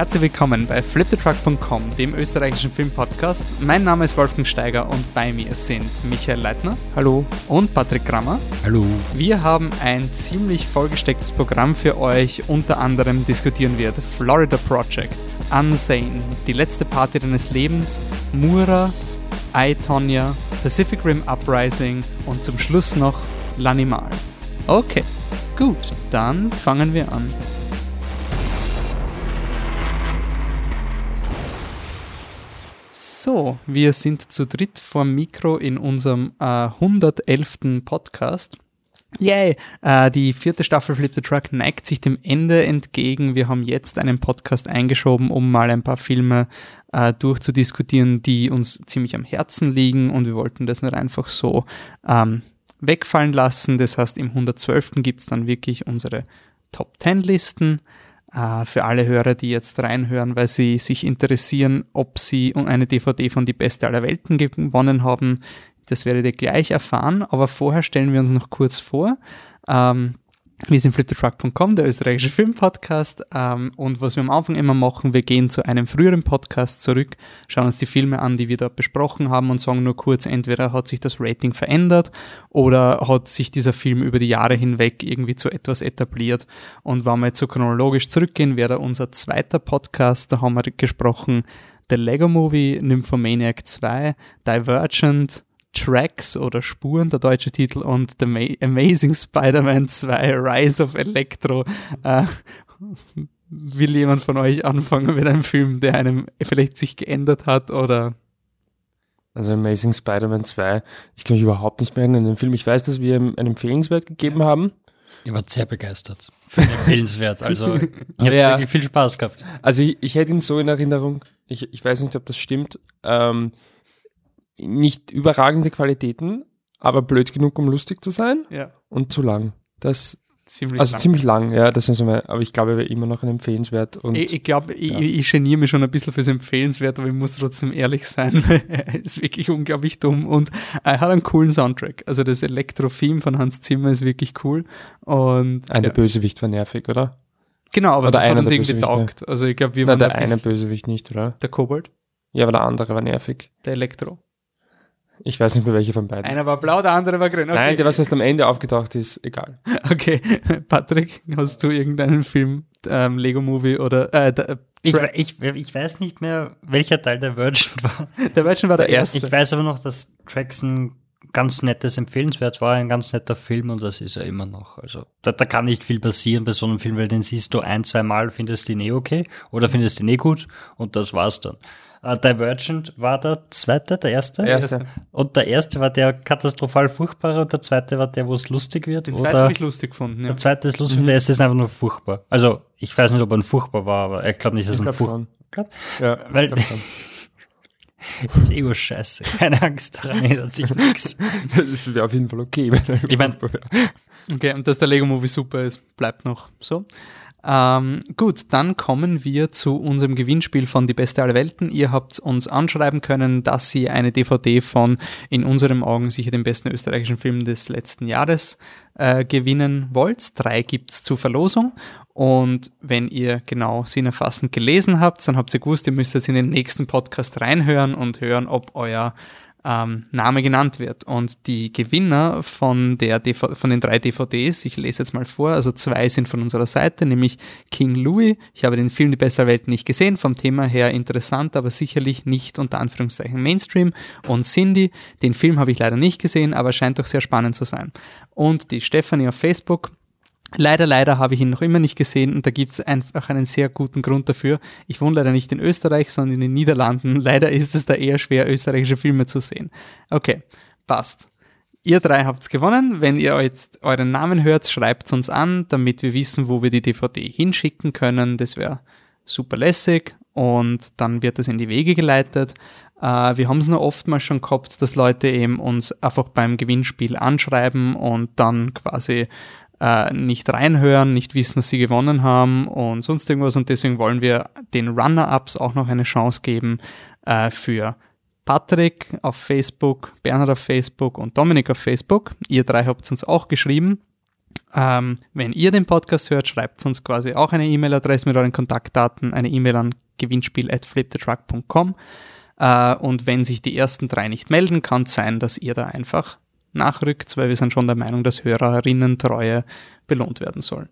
Herzlich willkommen bei fliptetruck.com, dem österreichischen Filmpodcast. Mein Name ist Wolfgang Steiger und bei mir sind Michael Leitner. Hallo. Und Patrick Grammer. Hallo. Wir haben ein ziemlich vollgestecktes Programm für euch. Unter anderem diskutieren wir The Florida Project, Unsane, Die letzte Party deines Lebens, Mura, I, Tonya, Pacific Rim Uprising und zum Schluss noch L'Animal. Okay, gut, dann fangen wir an. So, wir sind zu dritt vorm Mikro in unserem äh, 111. Podcast. Yay! Äh, die vierte Staffel Flip the Truck neigt sich dem Ende entgegen. Wir haben jetzt einen Podcast eingeschoben, um mal ein paar Filme äh, durchzudiskutieren, die uns ziemlich am Herzen liegen und wir wollten das nicht einfach so ähm, wegfallen lassen. Das heißt, im 112. gibt's dann wirklich unsere Top 10 Listen äh, für alle Hörer, die jetzt reinhören, weil sie sich interessieren, ob sie eine DVD von Die Beste aller Welten gewonnen haben. Das werdet ihr gleich erfahren, aber vorher stellen wir uns noch kurz vor. Ähm, wir sind fliptetruck.com, der österreichische Filmpodcast. Ähm, und was wir am Anfang immer machen, wir gehen zu einem früheren Podcast zurück, schauen uns die Filme an, die wir dort besprochen haben und sagen nur kurz, entweder hat sich das Rating verändert oder hat sich dieser Film über die Jahre hinweg irgendwie zu etwas etabliert. Und wenn wir jetzt so chronologisch zurückgehen, wäre unser zweiter Podcast, da haben wir gesprochen, The Lego Movie, Nymphomaniac 2, Divergent, Tracks oder Spuren, der deutsche Titel, und The Amazing Spider-Man 2 Rise of Electro. Äh, will jemand von euch anfangen mit einem Film, der einem vielleicht sich geändert hat oder? Also Amazing Spider-Man 2, ich kann mich überhaupt nicht mehr erinnern an den Film. Ich weiß, dass wir ihm einen Empfehlenswert gegeben haben. Ich war sehr begeistert für den Empfehlenswert. Also ich habe ja. wirklich viel Spaß gehabt. Also ich, ich, hätte ihn so in Erinnerung, ich, ich weiß nicht, ob das stimmt, ähm, nicht überragende Qualitäten, aber blöd genug, um lustig zu sein. Ja. Und zu lang. Das ziemlich also lang. ziemlich lang, ja, das ist mein, aber ich glaube, er wäre immer noch ein empfehlenswert. Und, ich, ich glaube, ja. ich, ich geniere mich schon ein bisschen fürs empfehlenswert, aber ich muss trotzdem ehrlich sein, weil er ist wirklich unglaublich dumm und er hat einen coolen Soundtrack. Also das Elektro-Theme von Hans Zimmer ist wirklich cool. Und ein ja. Bösewicht war nervig, oder? Genau, aber oder das hat uns irgendwie taugt. Also ich glaube, wir waren der eine Bösewicht nicht, oder? Der Kobold? Ja, aber der andere war nervig. Der Elektro. Ich weiß nicht mehr, welche von beiden. Einer war blau, der andere war grün. Okay. Nein, der, was erst am Ende aufgetaucht ist, egal. Okay, Patrick, hast du irgendeinen Film, ähm, Lego Movie oder äh, der, ich, ich, ich, weiß nicht mehr, welcher Teil der Virgin war. Der Virgin war der erste. Ich weiß aber noch, dass ein ganz nettes Empfehlenswert war, ein ganz netter Film und das ist er immer noch. Also da, da kann nicht viel passieren bei so einem Film, weil den siehst du ein, zwei Mal, findest du ihn eh okay oder findest du ihn eh gut und das war's dann. Uh, Divergent war der zweite, der erste? Der erste. Und der erste war der katastrophal furchtbare und der zweite war der, wo es lustig wird. Den zweiten habe ich lustig gefunden, ja. Der zweite ist lustig mhm. und der erste ist einfach nur furchtbar. Also, ich weiß nicht, ob er ein furchtbar war, aber ich glaube nicht, dass es ein furchtbar Ja, weil, das ist eh scheiße. Keine Angst, daran ändert sich nichts. Das wäre auf jeden Fall okay, wenn er ich mein, Okay, und dass der Lego Movie super ist, bleibt noch so. Ähm, gut, dann kommen wir zu unserem Gewinnspiel von Die Beste aller Welten. Ihr habt uns anschreiben können, dass ihr eine DVD von in unseren Augen sicher dem besten österreichischen Film des letzten Jahres äh, gewinnen wollt. Drei gibt's zur Verlosung. Und wenn ihr genau sinnerfassend gelesen habt, dann habt ihr gewusst, ihr müsst jetzt in den nächsten Podcast reinhören und hören, ob euer ähm, Name genannt wird. Und die Gewinner von, der DV von den drei DVDs, ich lese jetzt mal vor, also zwei sind von unserer Seite, nämlich King Louis. Ich habe den Film Die beste Welt nicht gesehen, vom Thema her interessant, aber sicherlich nicht unter Anführungszeichen Mainstream. Und Cindy, den Film habe ich leider nicht gesehen, aber scheint doch sehr spannend zu sein. Und die Stephanie auf Facebook, Leider, leider habe ich ihn noch immer nicht gesehen und da gibt es einfach einen sehr guten Grund dafür. Ich wohne leider nicht in Österreich, sondern in den Niederlanden. Leider ist es da eher schwer, österreichische Filme zu sehen. Okay, passt. Ihr drei habt's gewonnen. Wenn ihr jetzt euren Namen hört, schreibt uns an, damit wir wissen, wo wir die DVD hinschicken können. Das wäre super lässig und dann wird das in die Wege geleitet. Uh, wir haben es nur oftmals schon gehabt, dass Leute eben uns einfach beim Gewinnspiel anschreiben und dann quasi äh, nicht reinhören, nicht wissen, dass sie gewonnen haben und sonst irgendwas. Und deswegen wollen wir den Runner-Ups auch noch eine Chance geben äh, für Patrick auf Facebook, Bernhard auf Facebook und Dominik auf Facebook. Ihr drei habt uns auch geschrieben. Ähm, wenn ihr den Podcast hört, schreibt uns quasi auch eine E-Mail-Adresse mit euren Kontaktdaten, eine E-Mail an gewinnspiel.flipthetruck.com. Äh, und wenn sich die ersten drei nicht melden, kann es sein, dass ihr da einfach nachrückt, weil wir sind schon der Meinung, dass Hörerinnen-Treue belohnt werden soll.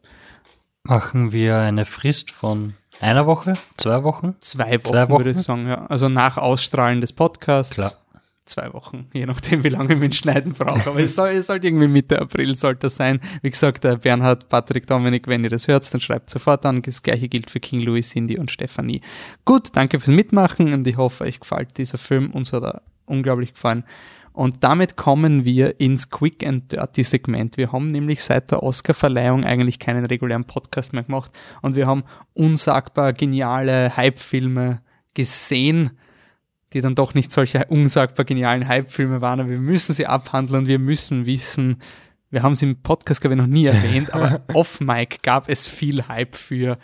Machen wir eine Frist von einer Woche, zwei Wochen? Zwei Wochen, zwei Wochen? würde ich sagen, ja. Also nach Ausstrahlen des Podcasts. Klar zwei Wochen, je nachdem, wie lange mit Schneiden brauche. Aber es, soll, es sollte irgendwie Mitte April sollte das sein. Wie gesagt, Bernhard, Patrick, Dominik, wenn ihr das hört, dann schreibt sofort an. Das gleiche gilt für King Louis, Cindy und Stephanie. Gut, danke fürs Mitmachen und ich hoffe, euch gefällt dieser Film. Uns hat er unglaublich gefallen. Und damit kommen wir ins Quick and Dirty Segment. Wir haben nämlich seit der Oscar-Verleihung eigentlich keinen regulären Podcast mehr gemacht und wir haben unsagbar geniale Hype-Filme gesehen die dann doch nicht solche unsagbar genialen Hype-Filme waren, aber wir müssen sie abhandeln, wir müssen wissen, wir haben sie im Podcast, glaube ich, noch nie erwähnt, aber off-Mic gab es viel Hype für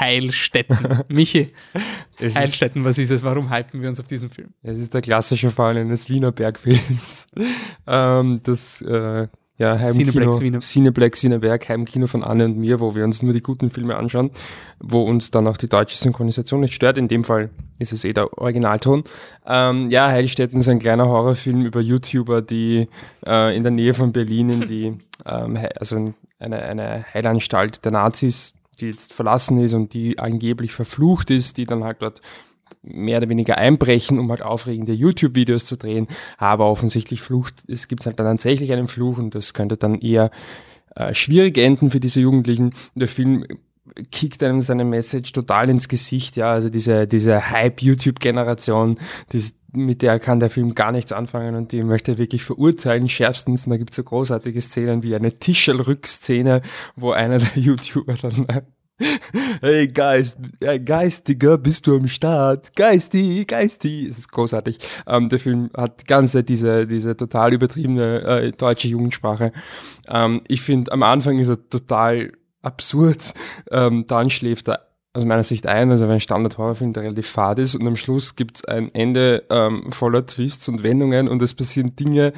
Heilstätten. Michi, es Heilstätten, was ist es? Warum hypen wir uns auf diesen Film? Es ist der klassische Fall eines Wiener Bergfilms. ähm, das äh, ja, Heimkino, Cineplex, Wiener. Cineplex Wienerberg, Heimkino von Anne und mir, wo wir uns nur die guten Filme anschauen, wo uns dann auch die deutsche Synchronisation nicht stört. In dem Fall ist es eh der Originalton. Ähm, ja, Heilstätten ist ein kleiner Horrorfilm über YouTuber, die äh, in der Nähe von Berlin in die, ähm, also eine, eine Heilanstalt der Nazis, die jetzt verlassen ist und die angeblich verflucht ist, die dann halt dort mehr oder weniger einbrechen, um halt aufregende YouTube-Videos zu drehen. Aber offensichtlich Flucht, es gibt halt dann tatsächlich einen Fluch und das könnte dann eher äh, schwierig enden für diese Jugendlichen. Der Film kickt einem seine Message total ins Gesicht, ja, also diese, diese Hype-YouTube-Generation, mit der kann der Film gar nichts anfangen und die möchte er wirklich verurteilen, schärfstens. Und da gibt es so großartige Szenen wie eine Tischelrückszene, wo einer der YouTuber dann Hey Geist, Geistiger, bist du am Start? Geisti, Geisti. Es ist großartig. Ähm, der Film hat ganze diese, diese total übertriebene äh, deutsche Jugendsprache. Ähm, ich finde, am Anfang ist er total absurd. Ähm, dann schläft er aus meiner Sicht ein, also ein Standard-Horrorfilm, der relativ fad ist und am Schluss gibt's ein Ende ähm, voller Twists und Wendungen und es passieren Dinge.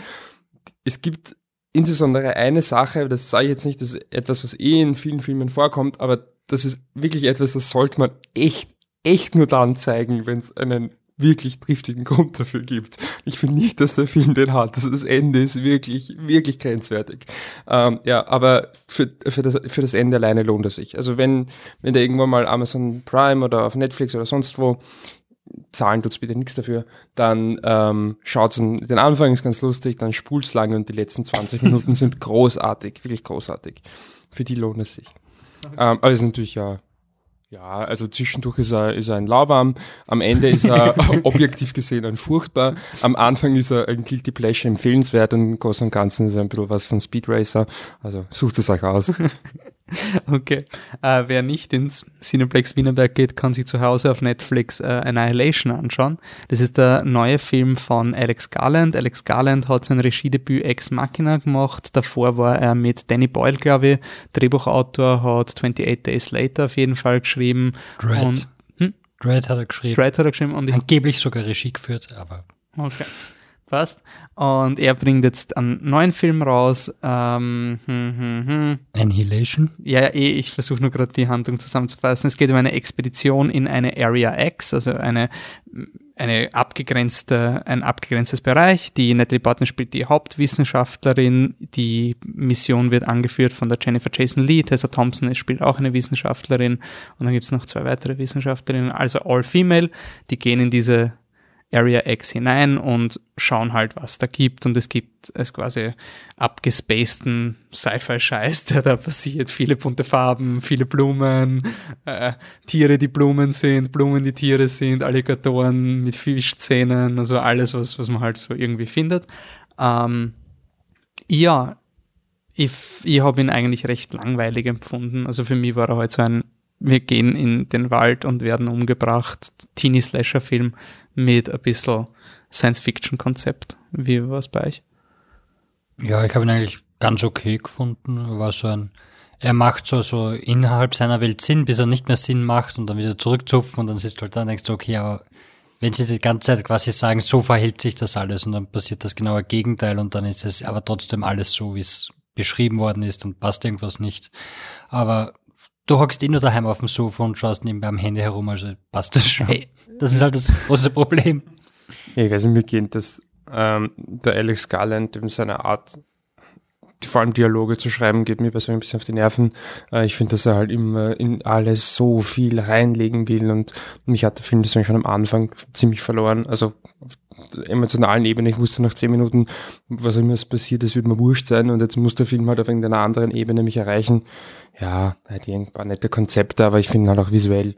Es gibt insbesondere eine Sache, das sage ich jetzt nicht, das ist etwas, was eh in vielen Filmen vorkommt, aber das ist wirklich etwas, das sollte man echt, echt nur dann zeigen, wenn es einen wirklich triftigen Grund dafür gibt. Ich finde nicht, dass der Film den hat. Also das Ende ist wirklich, wirklich grenzwertig. Ähm, ja, aber für, für, das, für das Ende alleine lohnt es sich. Also wenn, wenn der irgendwann mal Amazon Prime oder auf Netflix oder sonst wo Zahlen tut's bitte nichts dafür, dann ähm, schaut's den Anfang ist ganz lustig, dann spult's lange und die letzten 20 Minuten sind großartig, wirklich großartig. Für die lohnt es sich. Ähm, aber ist natürlich ja, ja, also zwischendurch ist er, ist er ein Lauwarm, am Ende ist er objektiv gesehen ein furchtbar, am Anfang ist er ein Guilty Pleasure empfehlenswert und im Großen und Ganzen ist er ein bisschen was von Speed Racer. Also sucht es euch aus. Okay. Äh, wer nicht ins Cineplex Wienerberg geht, kann sich zu Hause auf Netflix äh, Annihilation anschauen. Das ist der neue Film von Alex Garland. Alex Garland hat sein Regiedebüt Ex Machina gemacht. Davor war er mit Danny Boyle, glaube ich, Drehbuchautor, hat 28 Days Later auf jeden Fall geschrieben. Dread. Und, hm? Dread hat er geschrieben. Dread hat er geschrieben. Und Angeblich sogar Regie geführt, aber... Okay. Passt. Und er bringt jetzt einen neuen Film raus. Ähm, hm, hm, hm. Annihilation? Ja, eh, ich versuche nur gerade die Handlung zusammenzufassen. Es geht um eine Expedition in eine Area X, also eine, eine abgegrenzte, ein abgegrenztes Bereich. Die Natalie Portman spielt die Hauptwissenschaftlerin. Die Mission wird angeführt von der Jennifer Jason Lee. Tessa Thompson spielt auch eine Wissenschaftlerin. Und dann gibt es noch zwei weitere Wissenschaftlerinnen, also all female. Die gehen in diese Area X hinein und schauen halt, was da gibt. Und es gibt es quasi abgespaceden Sci-Fi-Scheiß, der da passiert. Viele bunte Farben, viele Blumen, äh, Tiere, die Blumen sind, Blumen, die Tiere sind, Alligatoren mit Fischzähnen, also alles, was, was man halt so irgendwie findet. Ähm, ja, ich, ich habe ihn eigentlich recht langweilig empfunden. Also für mich war er halt so ein wir gehen in den Wald und werden umgebracht. Teenie-Slasher-Film mit ein bisschen Science-Fiction-Konzept. Wie war es bei euch? Ja, ich habe ihn eigentlich ganz okay gefunden. War so ein, er macht so, so innerhalb seiner Welt Sinn, bis er nicht mehr Sinn macht und dann wieder zurückzupfen und dann siehst du halt dann, denkst du, okay, aber wenn sie die ganze Zeit quasi sagen, so verhält sich das alles und dann passiert das genaue Gegenteil und dann ist es aber trotzdem alles so, wie es beschrieben worden ist, dann passt irgendwas nicht. Aber du hockst eh nur daheim auf dem Sofa und schaust nebenbei am Handy herum, also passt das schon. Hey. Das ist halt das große Problem. Ich weiß nicht, mir geht das, ähm, der Alex Garland in seiner Art, vor allem Dialoge zu schreiben, geht mir persönlich ein bisschen auf die Nerven. Äh, ich finde, dass er halt immer in alles so viel reinlegen will und mich hat der Film deswegen schon am Anfang ziemlich verloren. Also auf der emotionalen Ebene, ich wusste nach zehn Minuten, was immer passiert, das wird mir wurscht sein und jetzt muss der Film halt auf irgendeiner anderen Ebene mich erreichen. Ja, halt irgendwann nette Konzepte, aber ich finde halt auch visuell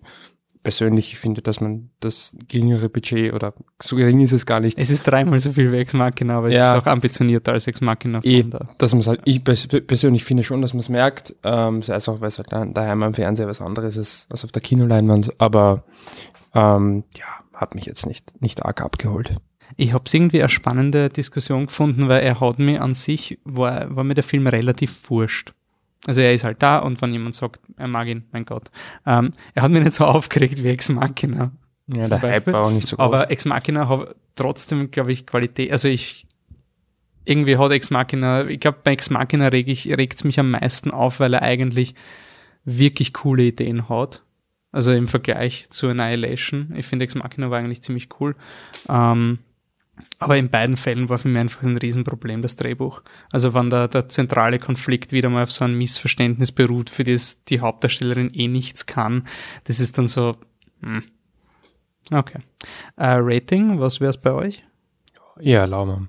persönlich finde, dass man das geringere Budget oder so gering ist es gar nicht. Es ist dreimal so viel wie Ex Machina, aber es ja. ist auch ambitionierter als Ex Machina. Eh, da. dass man halt, ich persönlich finde schon, dass man es merkt, ähm, sei es auch, weil es halt daheim am Fernseher was anderes ist als auf der Kinoleinwand, aber ähm, ja, hat mich jetzt nicht, nicht arg abgeholt. Ich habe es irgendwie eine spannende Diskussion gefunden, weil er hat mir an sich, war, war mir der Film relativ wurscht. Also er ist halt da und wenn jemand sagt, er mag ihn, mein Gott. Ähm, er hat mich nicht so aufgeregt wie Ex Machina. Ja, der Hype war auch nicht so groß. Aber Ex Machina hat trotzdem, glaube ich, Qualität. Also ich, irgendwie hat Ex Machina, ich glaube, bei Ex Machina reg ich, regt's mich am meisten auf, weil er eigentlich wirklich coole Ideen hat. Also im Vergleich zu Annihilation. Ich finde Ex Machina war eigentlich ziemlich cool. Ähm, aber in beiden Fällen war für mich einfach ein Riesenproblem das Drehbuch. Also wenn der, der zentrale Konflikt wieder mal auf so ein Missverständnis beruht, für das die Hauptdarstellerin eh nichts kann, das ist dann so, hm. okay. Uh, Rating, was wäre es bei euch? Ja, Lauwarm.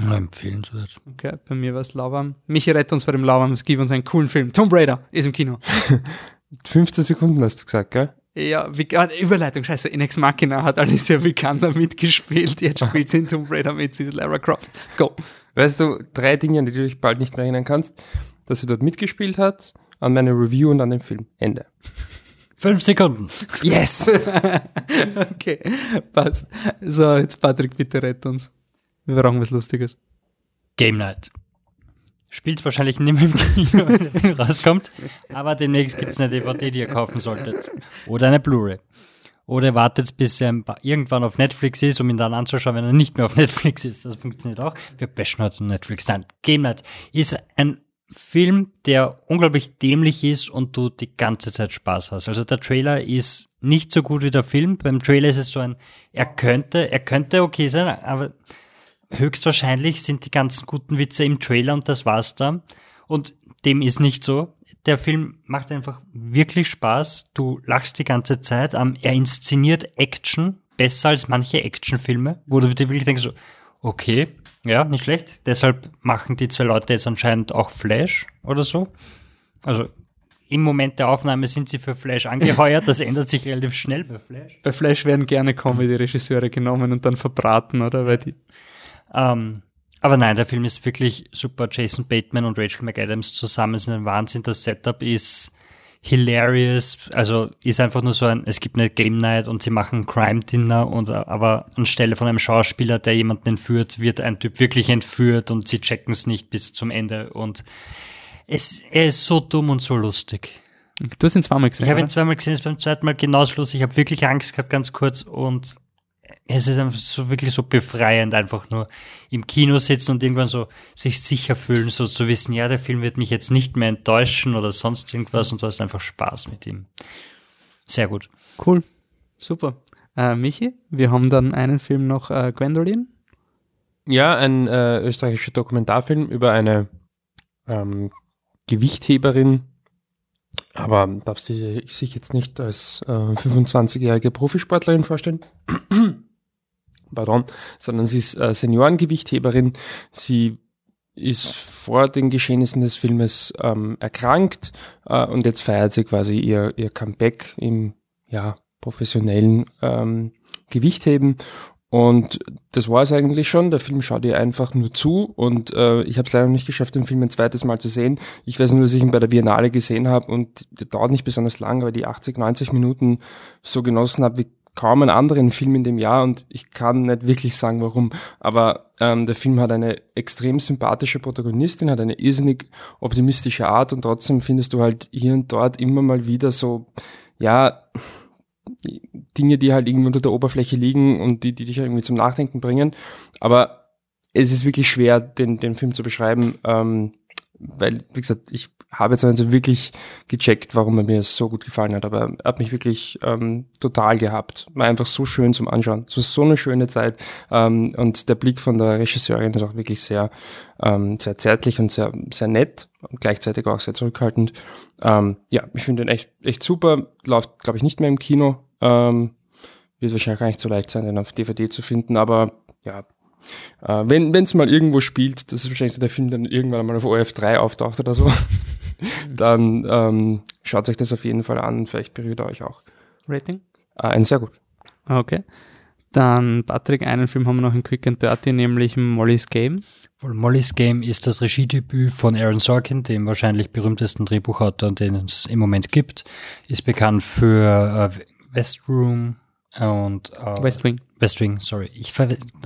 Ja, empfehlenswert. Okay, bei mir war es Lauwarm. Michi rettet uns vor dem Lauwarm, es gibt uns einen coolen Film. Tomb Raider ist im Kino. 15 Sekunden hast du gesagt, gell? Ja, wie, ah, Überleitung, scheiße, in Ex Machina hat Alicia Vikander mitgespielt, jetzt spielt sie in Tomb Raider mit, sie ist Lara Croft. Go. Weißt du, drei Dinge, an die du dich bald nicht mehr erinnern kannst, dass sie dort mitgespielt hat, an meine Review und an den Film. Ende. Fünf Sekunden. Yes! okay, passt. So, jetzt Patrick, bitte rett uns. Wir brauchen was Lustiges. Game Night spielt wahrscheinlich nicht mehr im Kino, wenn er rauskommt. Aber demnächst gibt es eine DVD, die ihr kaufen solltet. Oder eine Blu-ray. Oder wartet, bis er irgendwann auf Netflix ist, um ihn dann anzuschauen, wenn er nicht mehr auf Netflix ist. Das funktioniert auch. Wir bashen heute Netflix. Nein, Game Night ist ein Film, der unglaublich dämlich ist und du die ganze Zeit Spaß hast. Also der Trailer ist nicht so gut wie der Film. Beim Trailer ist es so ein, er könnte, er könnte okay sein, aber höchstwahrscheinlich sind die ganzen guten Witze im Trailer und das war's dann. Und dem ist nicht so. Der Film macht einfach wirklich Spaß. Du lachst die ganze Zeit. er inszeniert Action besser als manche Actionfilme, wo du dir wirklich denkst, okay, ja, nicht schlecht. Deshalb machen die zwei Leute jetzt anscheinend auch Flash oder so. Also im Moment der Aufnahme sind sie für Flash angeheuert. Das ändert sich relativ schnell bei Flash. Bei Flash werden gerne Comedy-Regisseure genommen und dann verbraten, oder? Weil die ähm, aber nein, der Film ist wirklich super. Jason Bateman und Rachel McAdams zusammen sind ein Wahnsinn. Das Setup ist hilarious. Also ist einfach nur so ein, es gibt eine Game Night und sie machen Crime Dinner und aber anstelle von einem Schauspieler, der jemanden entführt, wird ein Typ wirklich entführt und sie checken es nicht bis zum Ende und es, er ist so dumm und so lustig. Du hast ihn zweimal gesehen. Ich habe ihn zweimal gesehen, es ist beim zweiten Mal genauso lustig. Ich habe wirklich Angst gehabt, ganz kurz und es ist einfach so wirklich so befreiend, einfach nur im Kino sitzen und irgendwann so sich sicher fühlen, so zu wissen, ja, der Film wird mich jetzt nicht mehr enttäuschen oder sonst irgendwas und du hast einfach Spaß mit ihm. Sehr gut. Cool. Super. Äh, Michi, wir haben dann einen Film noch, äh, Gwendolyn. Ja, ein äh, österreichischer Dokumentarfilm über eine ähm, Gewichtheberin, aber darf sie sich jetzt nicht als äh, 25-jährige Profisportlerin vorstellen. Pardon, sondern sie ist äh, Seniorengewichtheberin. Sie ist vor den Geschehnissen des Filmes ähm, erkrankt äh, und jetzt feiert sie quasi ihr, ihr Comeback im ja, professionellen ähm, Gewichtheben und das war es eigentlich schon. Der Film schaut ihr einfach nur zu und äh, ich habe es leider nicht geschafft, den Film ein zweites Mal zu sehen. Ich weiß nur, dass ich ihn bei der Biennale gesehen habe und der dauert nicht besonders lang, aber die 80, 90 Minuten so genossen habe wie kaum einen anderen Film in dem Jahr und ich kann nicht wirklich sagen, warum. Aber ähm, der Film hat eine extrem sympathische Protagonistin, hat eine irrsinnig optimistische Art und trotzdem findest du halt hier und dort immer mal wieder so, ja, Dinge, die halt irgendwo unter der Oberfläche liegen und die, die dich irgendwie zum Nachdenken bringen. Aber es ist wirklich schwer, den, den Film zu beschreiben. Ähm, weil, wie gesagt, ich habe jetzt also wirklich gecheckt, warum er mir so gut gefallen hat, aber er hat mich wirklich ähm, total gehabt. War einfach so schön zum Anschauen. Es war so eine schöne Zeit ähm, und der Blick von der Regisseurin ist auch wirklich sehr, ähm, sehr zärtlich und sehr, sehr nett und gleichzeitig auch sehr zurückhaltend. Ähm, ja, ich finde ihn echt, echt super. Läuft, glaube ich, nicht mehr im Kino. Ähm, wird wahrscheinlich gar nicht so leicht sein, den auf DVD zu finden, aber ja, äh, wenn es mal irgendwo spielt, das ist wahrscheinlich so der Film, der dann irgendwann mal auf OF3 auftaucht oder so, dann ähm, schaut euch das auf jeden Fall an. Vielleicht berührt er euch auch. Rating? Äh, ein sehr gut. Okay. Dann, Patrick, einen Film haben wir noch in Quick and Dirty, nämlich Molly's Game. Molly's Game ist das Regiedebüt von Aaron Sorkin, dem wahrscheinlich berühmtesten Drehbuchautor, den es im Moment gibt. Ist bekannt für äh, Westroom und äh, West Wing. West Wing, sorry. Ich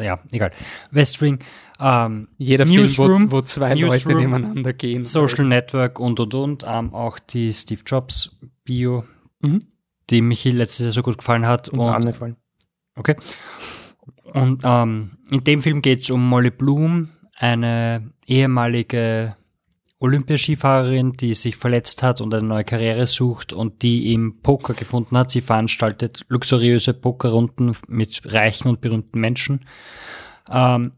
ja, egal. West Wing. Ähm, Jeder Newsroom, Film, wo, wo zwei Newsroom, Leute nebeneinander gehen. Social Network und und und. Ähm, auch die Steve Jobs Bio, mhm. die Michi letztes Jahr so gut gefallen hat. Und, und Anne gefallen. Okay. Und ähm, in dem Film geht es um Molly Bloom, eine ehemalige Olympiaskifahrerin, die sich verletzt hat und eine neue Karriere sucht und die im Poker gefunden hat. Sie veranstaltet luxuriöse Pokerrunden mit reichen und berühmten Menschen, ähm,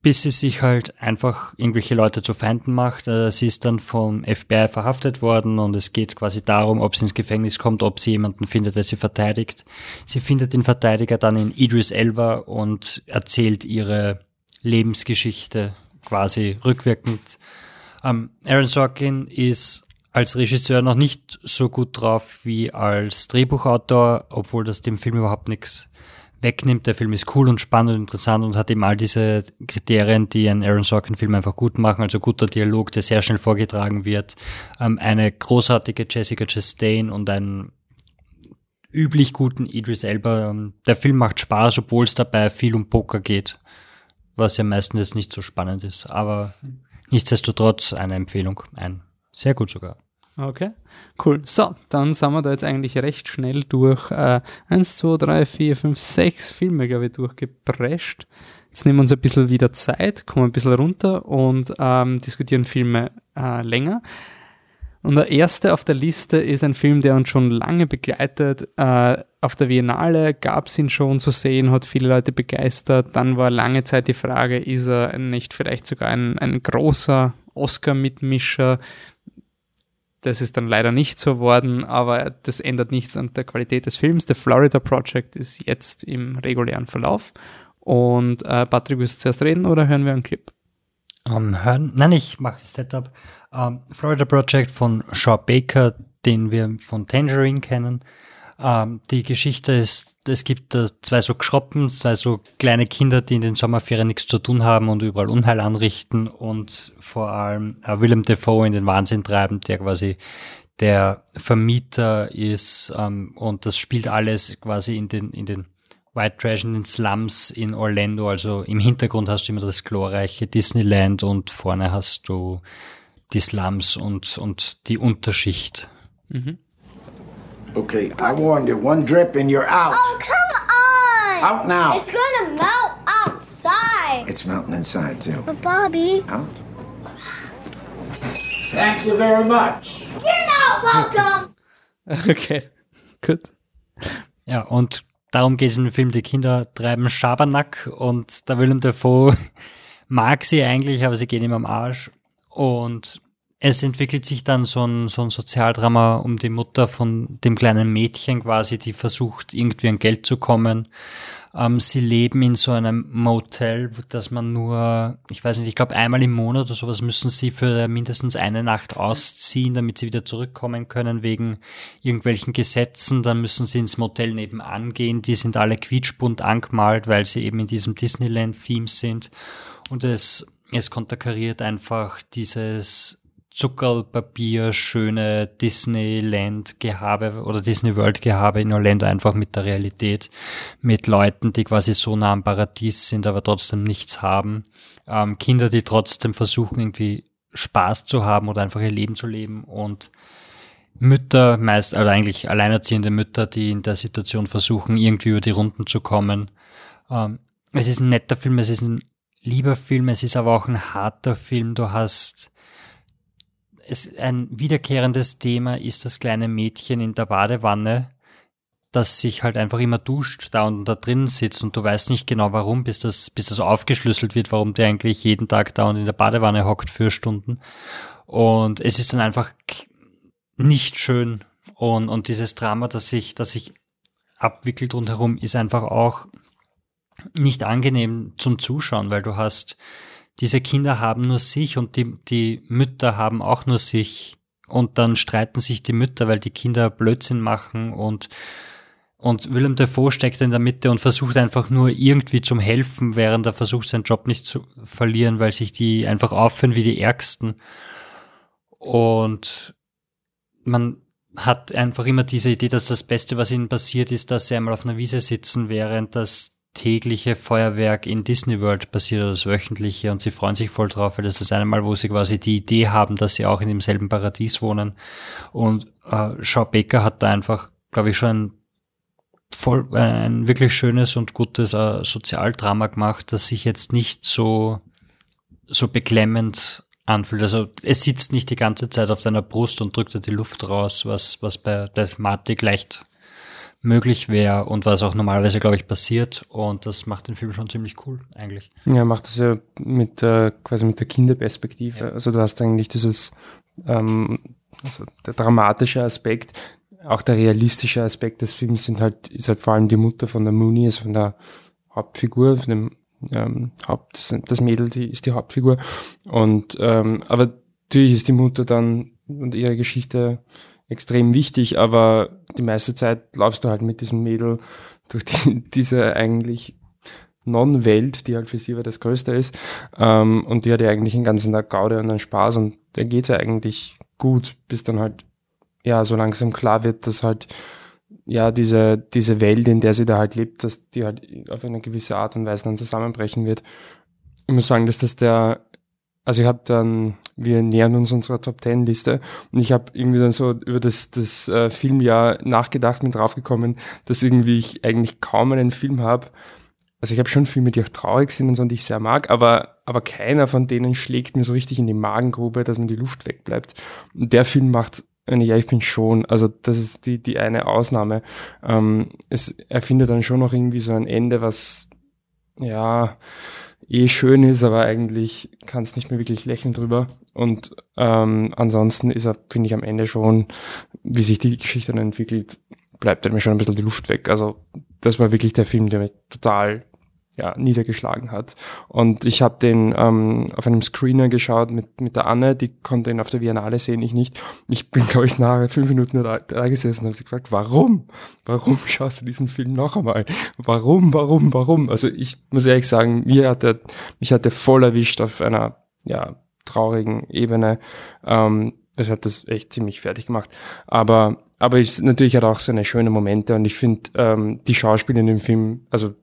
bis sie sich halt einfach irgendwelche Leute zu Feinden macht. Äh, sie ist dann vom FBI verhaftet worden und es geht quasi darum, ob sie ins Gefängnis kommt, ob sie jemanden findet, der sie verteidigt. Sie findet den Verteidiger dann in Idris Elba und erzählt ihre Lebensgeschichte quasi rückwirkend ähm, Aaron Sorkin ist als Regisseur noch nicht so gut drauf wie als Drehbuchautor, obwohl das dem Film überhaupt nichts wegnimmt. Der Film ist cool und spannend und interessant und hat eben all diese Kriterien, die einen Aaron Sorkin-Film einfach gut machen. Also guter Dialog, der sehr schnell vorgetragen wird, ähm, eine großartige Jessica Chastain und einen üblich guten Idris Elba. Ähm, der Film macht Spaß, obwohl es dabei viel um Poker geht, was ja meistens nicht so spannend ist. Aber Nichtsdestotrotz eine Empfehlung, ein sehr gut sogar. Okay, cool. So, dann sind wir da jetzt eigentlich recht schnell durch äh, 1, 2, 3, 4, 5, 6 Filme, glaube ich, durchgeprescht. Jetzt nehmen wir uns ein bisschen wieder Zeit, kommen ein bisschen runter und ähm, diskutieren Filme äh, länger. Und der erste auf der Liste ist ein Film, der uns schon lange begleitet. Äh, auf der Biennale gab es ihn schon zu sehen, hat viele Leute begeistert. Dann war lange Zeit die Frage, ist er nicht vielleicht sogar ein, ein großer Oscar-Mitmischer? Das ist dann leider nicht so worden, aber das ändert nichts an der Qualität des Films. The Florida Project ist jetzt im regulären Verlauf. Und äh, Patrick, willst du zuerst reden oder hören wir einen Clip? Ähm, hören, nein, ich mache Setup. Ähm, Florida Project von Shaw Baker, den wir von Tangerine kennen. Ähm, die Geschichte ist, es gibt uh, zwei so Geschroppen, zwei so kleine Kinder, die in den Sommerferien nichts zu tun haben und überall Unheil anrichten und vor allem uh, Willem Dafoe in den Wahnsinn treiben, der quasi der Vermieter ist um, und das spielt alles quasi in den, in den White Trash in den Slums in Orlando. Also im Hintergrund hast du immer das glorreiche Disneyland und vorne hast du die Slums und, und die Unterschicht. Mhm. Okay, I warned you. One drip and you're out. Oh, come on! Out now. It's gonna melt outside. It's melting inside, too. But Bobby. Out. Thank you very much. You're not welcome. okay, gut. Ja, und darum geht es in dem Film, die Kinder treiben Schabernack und der Willem Dafoe mag sie eigentlich, aber sie gehen ihm am Arsch. Und es entwickelt sich dann so ein, so ein Sozialdrama um die Mutter von dem kleinen Mädchen quasi, die versucht, irgendwie an Geld zu kommen. Ähm, sie leben in so einem Motel, dass man nur, ich weiß nicht, ich glaube einmal im Monat oder sowas müssen sie für mindestens eine Nacht ausziehen, damit sie wieder zurückkommen können wegen irgendwelchen Gesetzen. Dann müssen sie ins Motel nebenan gehen. Die sind alle quietschbunt angemalt, weil sie eben in diesem Disneyland-Theme sind. Und es, es konterkariert einfach dieses Zuckerpapier, schöne Disneyland-Gehabe oder Disney World-Gehabe in Orlando einfach mit der Realität, mit Leuten, die quasi so nah am Paradies sind, aber trotzdem nichts haben. Ähm, Kinder, die trotzdem versuchen, irgendwie Spaß zu haben oder einfach ihr Leben zu leben und Mütter, meist, also eigentlich alleinerziehende Mütter, die in der Situation versuchen, irgendwie über die Runden zu kommen. Ähm, es ist ein netter Film, es ist ein lieber Film, es ist aber auch ein harter Film. Du hast es, ein wiederkehrendes Thema ist das kleine Mädchen in der Badewanne, das sich halt einfach immer duscht, da und da drin sitzt und du weißt nicht genau warum, bis das, bis das aufgeschlüsselt wird, warum der eigentlich jeden Tag da und in der Badewanne hockt für Stunden. Und es ist dann einfach nicht schön. Und, und dieses Drama, das sich, das sich abwickelt rundherum, ist einfach auch nicht angenehm zum Zuschauen, weil du hast, diese Kinder haben nur sich und die, die Mütter haben auch nur sich. Und dann streiten sich die Mütter, weil die Kinder Blödsinn machen und und Willem Dafoe steckt in der Mitte und versucht einfach nur irgendwie zum Helfen, während er versucht, seinen Job nicht zu verlieren, weil sich die einfach aufführen wie die Ärgsten. Und man hat einfach immer diese Idee, dass das Beste, was ihnen passiert, ist, dass sie einmal auf einer Wiese sitzen, während das tägliche Feuerwerk in Disney World passiert oder das wöchentliche und sie freuen sich voll drauf, weil das ist einmal, wo sie quasi die Idee haben, dass sie auch in demselben Paradies wohnen. Und äh, Shaw Baker hat da einfach, glaube ich, schon ein voll ein wirklich schönes und gutes äh, Sozialdrama gemacht, das sich jetzt nicht so, so beklemmend anfühlt. Also es sitzt nicht die ganze Zeit auf deiner Brust und drückt dir die Luft raus, was, was bei der Thematik leicht möglich wäre und was auch normalerweise, glaube ich, passiert. Und das macht den Film schon ziemlich cool, eigentlich. Ja, macht das ja mit äh, quasi mit der Kinderperspektive. Ja. Also du hast eigentlich dieses ähm, also der dramatische Aspekt, auch der realistische Aspekt des Films sind halt, ist halt vor allem die Mutter von der Mooney, also von der Hauptfigur, von dem ähm, Haupt, das Mädel, die ist die Hauptfigur. Und ähm, aber natürlich ist die Mutter dann und ihre Geschichte extrem wichtig, aber die meiste Zeit laufst du halt mit diesem Mädel durch die, diese eigentlich Non-Welt, die halt für sie aber das Größte ist. Ähm, und die hat ja eigentlich den ganzen Tag Gaude und einen Spaß und der geht ja eigentlich gut, bis dann halt ja so langsam klar wird, dass halt ja diese diese Welt, in der sie da halt lebt, dass die halt auf eine gewisse Art und Weise dann zusammenbrechen wird. Ich muss sagen, dass das der also ich habe dann, wir nähern uns unserer Top Ten Liste und ich habe irgendwie dann so über das, das äh, Filmjahr nachgedacht und draufgekommen, dass irgendwie ich eigentlich kaum einen Film habe. Also ich habe schon Filme, die auch traurig sind und so die ich sehr mag, aber, aber keiner von denen schlägt mir so richtig in die Magengrube, dass mir die Luft wegbleibt. Und der Film macht ja, ich bin schon. Also das ist die, die eine Ausnahme. Ähm, es, er findet dann schon noch irgendwie so ein Ende, was ja eh schön ist, aber eigentlich kannst nicht mehr wirklich lächeln drüber. Und ähm, ansonsten ist er, finde ich, am Ende schon, wie sich die Geschichte dann entwickelt, bleibt mir schon ein bisschen die Luft weg. Also das war wirklich der Film, der mich total ja, niedergeschlagen hat. Und ich habe den ähm, auf einem Screener geschaut mit, mit der Anne, die konnte ihn auf der Biennale sehen, ich nicht. Ich bin, glaube ich, nahe fünf Minuten da, da gesessen und habe sie gefragt, warum? Warum schaust du diesen Film noch einmal? Warum, warum, warum? Also ich muss ehrlich sagen, mir hat der, mich hat der voll erwischt auf einer ja, traurigen Ebene. Ähm, das hat das echt ziemlich fertig gemacht. Aber aber es natürlich hat auch so eine schöne Momente und ich finde ähm, die Schauspieler in dem Film, also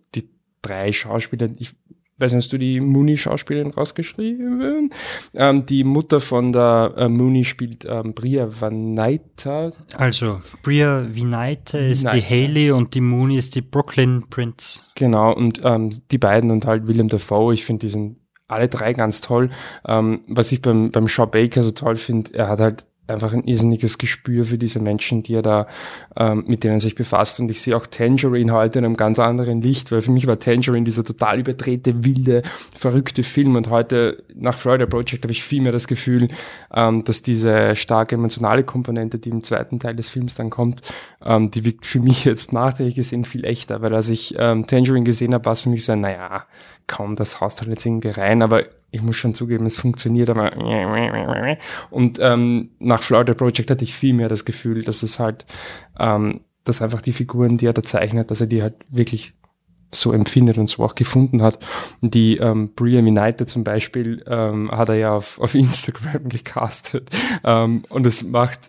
drei Schauspieler, ich weiß nicht, hast du die Mooney-Schauspielerin rausgeschrieben? Ähm, die Mutter von der äh, Mooney spielt ähm, Bria Vanaita. Also, Bria Vanaita ist die Haley und die Mooney ist die Brooklyn Prince. Genau, und ähm, die beiden und halt Willem Dafoe, ich finde die sind alle drei ganz toll. Ähm, was ich beim, beim Shaw Baker so toll finde, er hat halt einfach ein irrsinniges Gespür für diese Menschen, die er da ähm, mit denen sich befasst. Und ich sehe auch Tangerine heute in einem ganz anderen Licht, weil für mich war Tangerine dieser total überdrehte, wilde, verrückte Film. Und heute nach Florida Project habe ich viel mehr das Gefühl, ähm, dass diese starke emotionale Komponente, die im zweiten Teil des Films dann kommt, ähm, die wirkt für mich jetzt nachträglich gesehen viel echter. Weil als ich ähm, Tangerine gesehen habe, war es für mich so, naja, kaum, das haust halt jetzt irgendwie rein, aber ich muss schon zugeben, es funktioniert, aber und ähm, nach Florida Project hatte ich viel mehr das Gefühl, dass es halt, ähm, dass einfach die Figuren, die er da zeichnet, dass er die halt wirklich so empfindet und so auch gefunden hat. Die ähm, Bria United zum Beispiel ähm, hat er ja auf, auf Instagram gecastet ähm, und es macht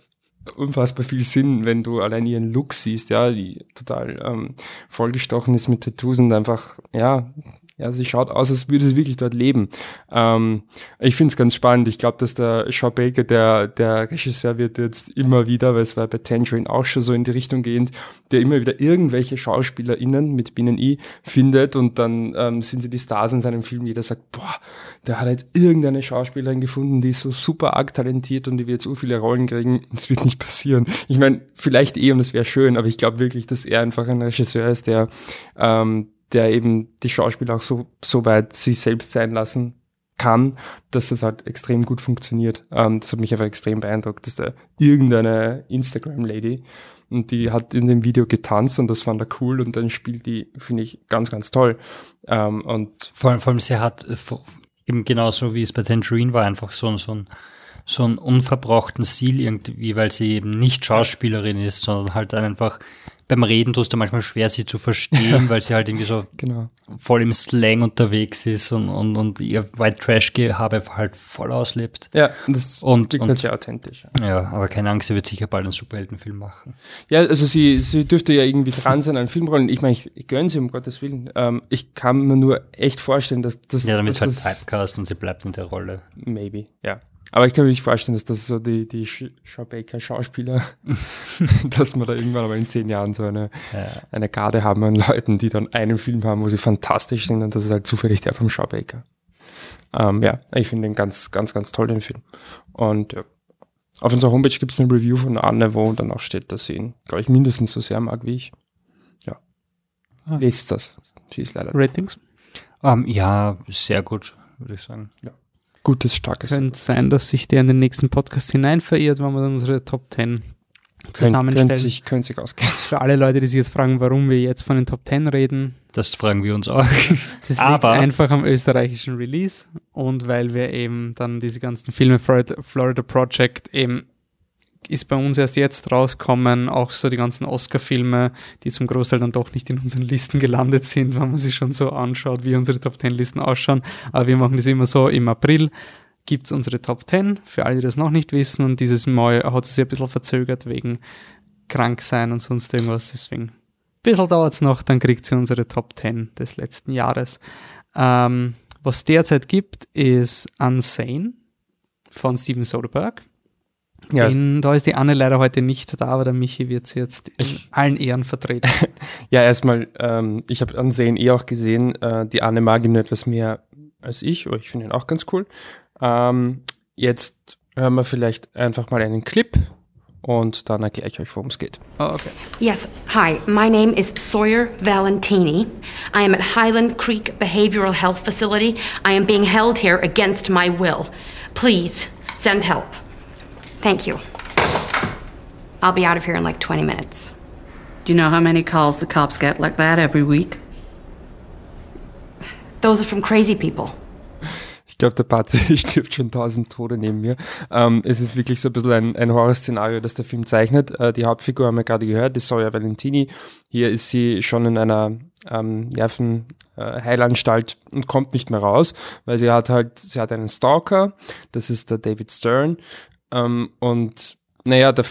unfassbar viel Sinn, wenn du allein ihren Look siehst, ja, die total ähm, vollgestochen ist mit Tattoos und einfach, ja, Ja, sie schaut aus, als würde sie wirklich dort leben. Ähm, ich finde es ganz spannend. Ich glaube, dass der Shaw Baker, der, der Regisseur, wird jetzt immer wieder, weil es war bei Tangerine auch schon so in die Richtung gehend, der immer wieder irgendwelche SchauspielerInnen mit Binnen I findet und dann ähm, sind sie die Stars in seinem Film. Jeder sagt, boah, der hat jetzt irgendeine Schauspielerin gefunden, die ist so super arg talentiert und die wird so viele Rollen kriegen. Das wird nicht passieren. Ich meine, vielleicht eh und es wäre schön, aber ich glaube wirklich, dass er einfach ein Regisseur ist, der ähm, der eben die Schauspieler auch so, so weit sich selbst sein lassen kann, dass das halt extrem gut funktioniert. Ähm, das hat mich einfach extrem beeindruckt, dass da irgendeine Instagram-Lady und die hat in dem Video getanzt und das fand er cool und dann spielt die, finde ich, ganz, ganz toll. Ähm, und vor allem, vor allem sie hat äh, eben genauso wie es bei Tangerine war, einfach so, so ein so einen unverbrauchten Stil irgendwie, weil sie eben nicht Schauspielerin ist, sondern halt einfach beim Reden tust du manchmal schwer, sie zu verstehen, weil sie halt irgendwie so genau. voll im Slang unterwegs ist und, und, und ihr White Trash-Gehabe halt voll auslebt. Ja, das und, klingt und, sehr authentisch. Ja, aber keine Angst, sie wird sicher bald einen Superheldenfilm machen. Ja, also sie, sie dürfte ja irgendwie dran sein an Filmrollen. Ich meine, ich, ich gönne sie, um Gottes Willen. Ähm, ich kann mir nur echt vorstellen, dass das... Ja, damit es halt Typecast und sie bleibt in der Rolle. Maybe, ja. Aber ich kann mir nicht vorstellen, dass das so die, die Schaubaker-Schauspieler, dass wir da irgendwann aber in zehn Jahren so eine, ja. eine Garde haben an Leuten, die dann einen Film haben, wo sie fantastisch sind und das ist halt zufällig der vom Schaubaker. Ähm, ja, ich finde den ganz, ganz, ganz toll, den Film. Und ja, auf unserer Homepage gibt es eine Review von Anne, wo dann auch steht, dass sie ihn, glaube ich, mindestens so sehr mag wie ich. Ja. Ah. Lest das. Sie ist leider. Ratings? Um, ähm, ja, sehr gut, würde ich sagen. Ja gutes, starkes. Könnte sein, dass sich der in den nächsten Podcast hinein verirrt, wenn wir dann unsere Top 10 zusammenstellen. Könnte sich, könnte sich ausgehen. Für alle Leute, die sich jetzt fragen, warum wir jetzt von den Top 10 reden. Das fragen wir uns auch. Das liegt einfach am österreichischen Release und weil wir eben dann diese ganzen Filme Florida Project eben ist bei uns erst jetzt rauskommen, auch so die ganzen Oscar-Filme, die zum Großteil dann doch nicht in unseren Listen gelandet sind, wenn man sich schon so anschaut, wie unsere Top 10 Listen ausschauen. Aber wir machen das immer so, im April gibt es unsere Top 10, für alle, die das noch nicht wissen. Und dieses Mal hat es sich ein bisschen verzögert wegen Kranksein und sonst irgendwas. Deswegen ein bisschen dauert es noch, dann kriegt sie unsere Top 10 des letzten Jahres. Ähm, was derzeit gibt, ist Unsane von Steven Soderbergh ja, in, da ist die Anne leider heute nicht da, aber der Michi wird sie jetzt in ich, allen Ehren vertreten. ja, erstmal, ähm, ich habe Ansehen eh auch gesehen, äh, die Anne mag ihn etwas mehr als ich, aber ich finde ihn auch ganz cool. Ähm, jetzt hören wir vielleicht einfach mal einen Clip und dann erkläre ich euch, worum es geht. Oh, okay. Yes, hi, my name is Sawyer Valentini. I am at Highland Creek Behavioral Health Facility. I am being held here against my will. Please, send help. Thank you. I'll be out of here in like 20 minutes. Do you know how many calls the cops get like that every week? Those are from crazy people. Ich glaube, der Patzi stirbt schon tausend Tode neben mir. Ähm, es ist wirklich so ein bisschen ein, ein Horrorszenario, das der Film zeichnet. Äh, die Hauptfigur haben wir gerade gehört, die Sawyer Valentini. Hier ist sie schon in einer ähm, Nervenheilanstalt äh, und kommt nicht mehr raus, weil sie hat halt, sie hat einen Stalker, das ist der David Stern, ähm, und naja, der,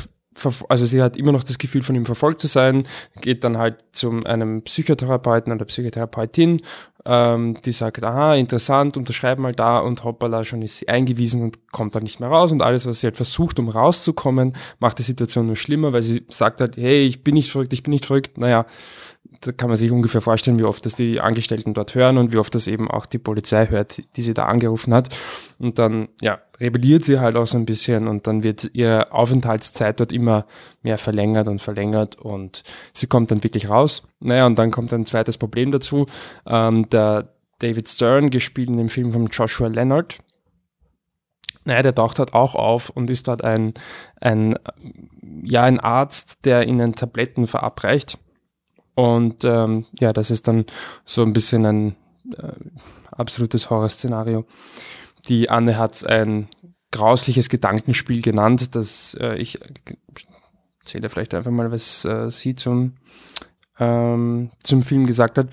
also sie hat immer noch das Gefühl, von ihm verfolgt zu sein, geht dann halt zu einem Psychotherapeuten oder Psychotherapeutin, ähm, die sagt, aha, interessant, unterschreib mal da und hoppala, schon ist sie eingewiesen und kommt dann nicht mehr raus und alles, was sie halt versucht, um rauszukommen, macht die Situation nur schlimmer, weil sie sagt halt, hey, ich bin nicht verrückt, ich bin nicht verrückt, naja, da kann man sich ungefähr vorstellen, wie oft das die Angestellten dort hören und wie oft das eben auch die Polizei hört, die sie da angerufen hat. Und dann, ja, rebelliert sie halt auch so ein bisschen und dann wird ihre Aufenthaltszeit dort immer mehr verlängert und verlängert und sie kommt dann wirklich raus. Naja, und dann kommt ein zweites Problem dazu. Ähm, der David Stern, gespielt in dem Film von Joshua Leonard, naja, der taucht halt auch auf und ist dort ein, ein, ja, ein Arzt, der ihnen Tabletten verabreicht und ähm, ja, das ist dann so ein bisschen ein äh, absolutes Horrorszenario. Die Anne hat ein grausliches Gedankenspiel genannt, das äh, ich erzähle vielleicht einfach mal, was äh, sie zum, ähm, zum Film gesagt hat.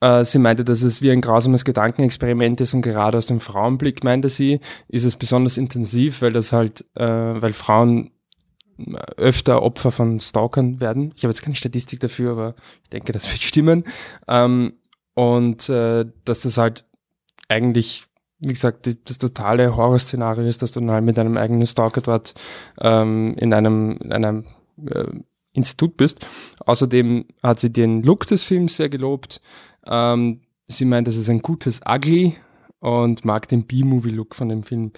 Äh, sie meinte, dass es wie ein grausames Gedankenexperiment ist und gerade aus dem Frauenblick, meinte sie, ist es besonders intensiv, weil das halt, äh, weil Frauen öfter Opfer von Stalkern werden. Ich habe jetzt keine Statistik dafür, aber ich denke, das wird stimmen. Ähm, und äh, dass das halt eigentlich, wie gesagt, die, das totale Horrorszenario ist, dass du dann halt mit einem eigenen Stalker dort ähm, in einem, in einem äh, Institut bist. Außerdem hat sie den Look des Films sehr gelobt. Ähm, sie meint, das ist ein gutes Ugly und mag den B-Movie-Look von dem Film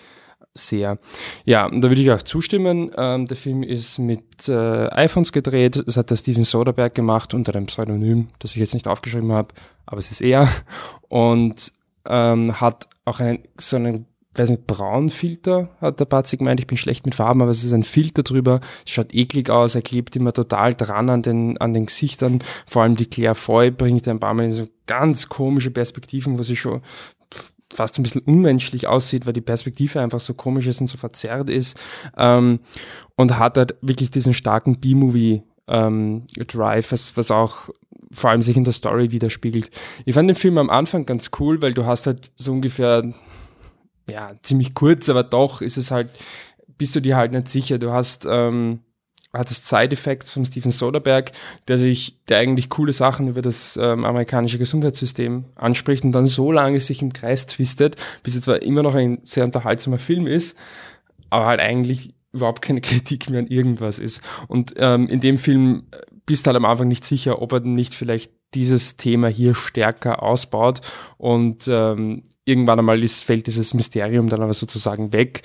sehr. Ja, da würde ich auch zustimmen. Ähm, der Film ist mit äh, iPhones gedreht. Das hat der Steven Soderbergh gemacht unter einem Pseudonym, das ich jetzt nicht aufgeschrieben habe, aber es ist er. Und ähm, hat auch einen, so einen, weiß nicht, Braunfilter, hat der Batzi gemeint. Ich bin schlecht mit Farben, aber es ist ein Filter drüber. Es schaut eklig aus. Er klebt immer total dran an den, an den Gesichtern. Vor allem die Claire Foy bringt ein paar Mal in so ganz komische Perspektiven, wo sie schon fast ein bisschen unmenschlich aussieht, weil die Perspektive einfach so komisch ist und so verzerrt ist. Ähm, und hat halt wirklich diesen starken B-Movie ähm, Drive, was, was auch vor allem sich in der Story widerspiegelt. Ich fand den Film am Anfang ganz cool, weil du hast halt so ungefähr, ja, ziemlich kurz, aber doch ist es halt, bist du dir halt nicht sicher. Du hast ähm, hat es Side-Effects von Steven Soderbergh, der sich, der eigentlich coole Sachen über das ähm, amerikanische Gesundheitssystem anspricht und dann so lange sich im Kreis twistet, bis es zwar immer noch ein sehr unterhaltsamer Film ist, aber halt eigentlich überhaupt keine Kritik mehr an irgendwas ist. Und ähm, in dem Film bist du halt am Anfang nicht sicher, ob er nicht vielleicht dieses Thema hier stärker ausbaut und ähm, irgendwann einmal ist, fällt dieses Mysterium dann aber sozusagen weg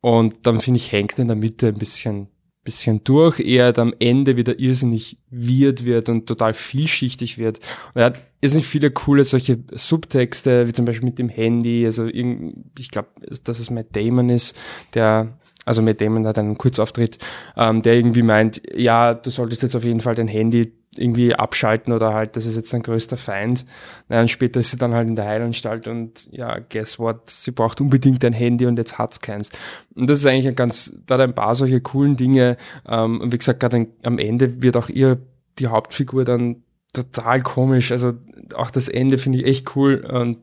und dann finde ich, hängt in der Mitte ein bisschen bisschen durch, eher am Ende wieder irrsinnig weird wird und total vielschichtig wird. Und er hat irrsinnig viele coole solche Subtexte, wie zum Beispiel mit dem Handy, also ich glaube, dass es Matt Damon ist, der also Matt Damon hat einen Kurzauftritt, ähm, der irgendwie meint, ja, du solltest jetzt auf jeden Fall dein Handy irgendwie abschalten oder halt, das ist jetzt dein größter Feind. Naja, und später ist sie dann halt in der Heilanstalt und ja, guess what, sie braucht unbedingt ein Handy und jetzt hat's keins. Und das ist eigentlich ein ganz, da hat ein paar solche coolen Dinge. Ähm, und wie gesagt, gerade am Ende wird auch ihr, die Hauptfigur dann total komisch. Also auch das Ende finde ich echt cool und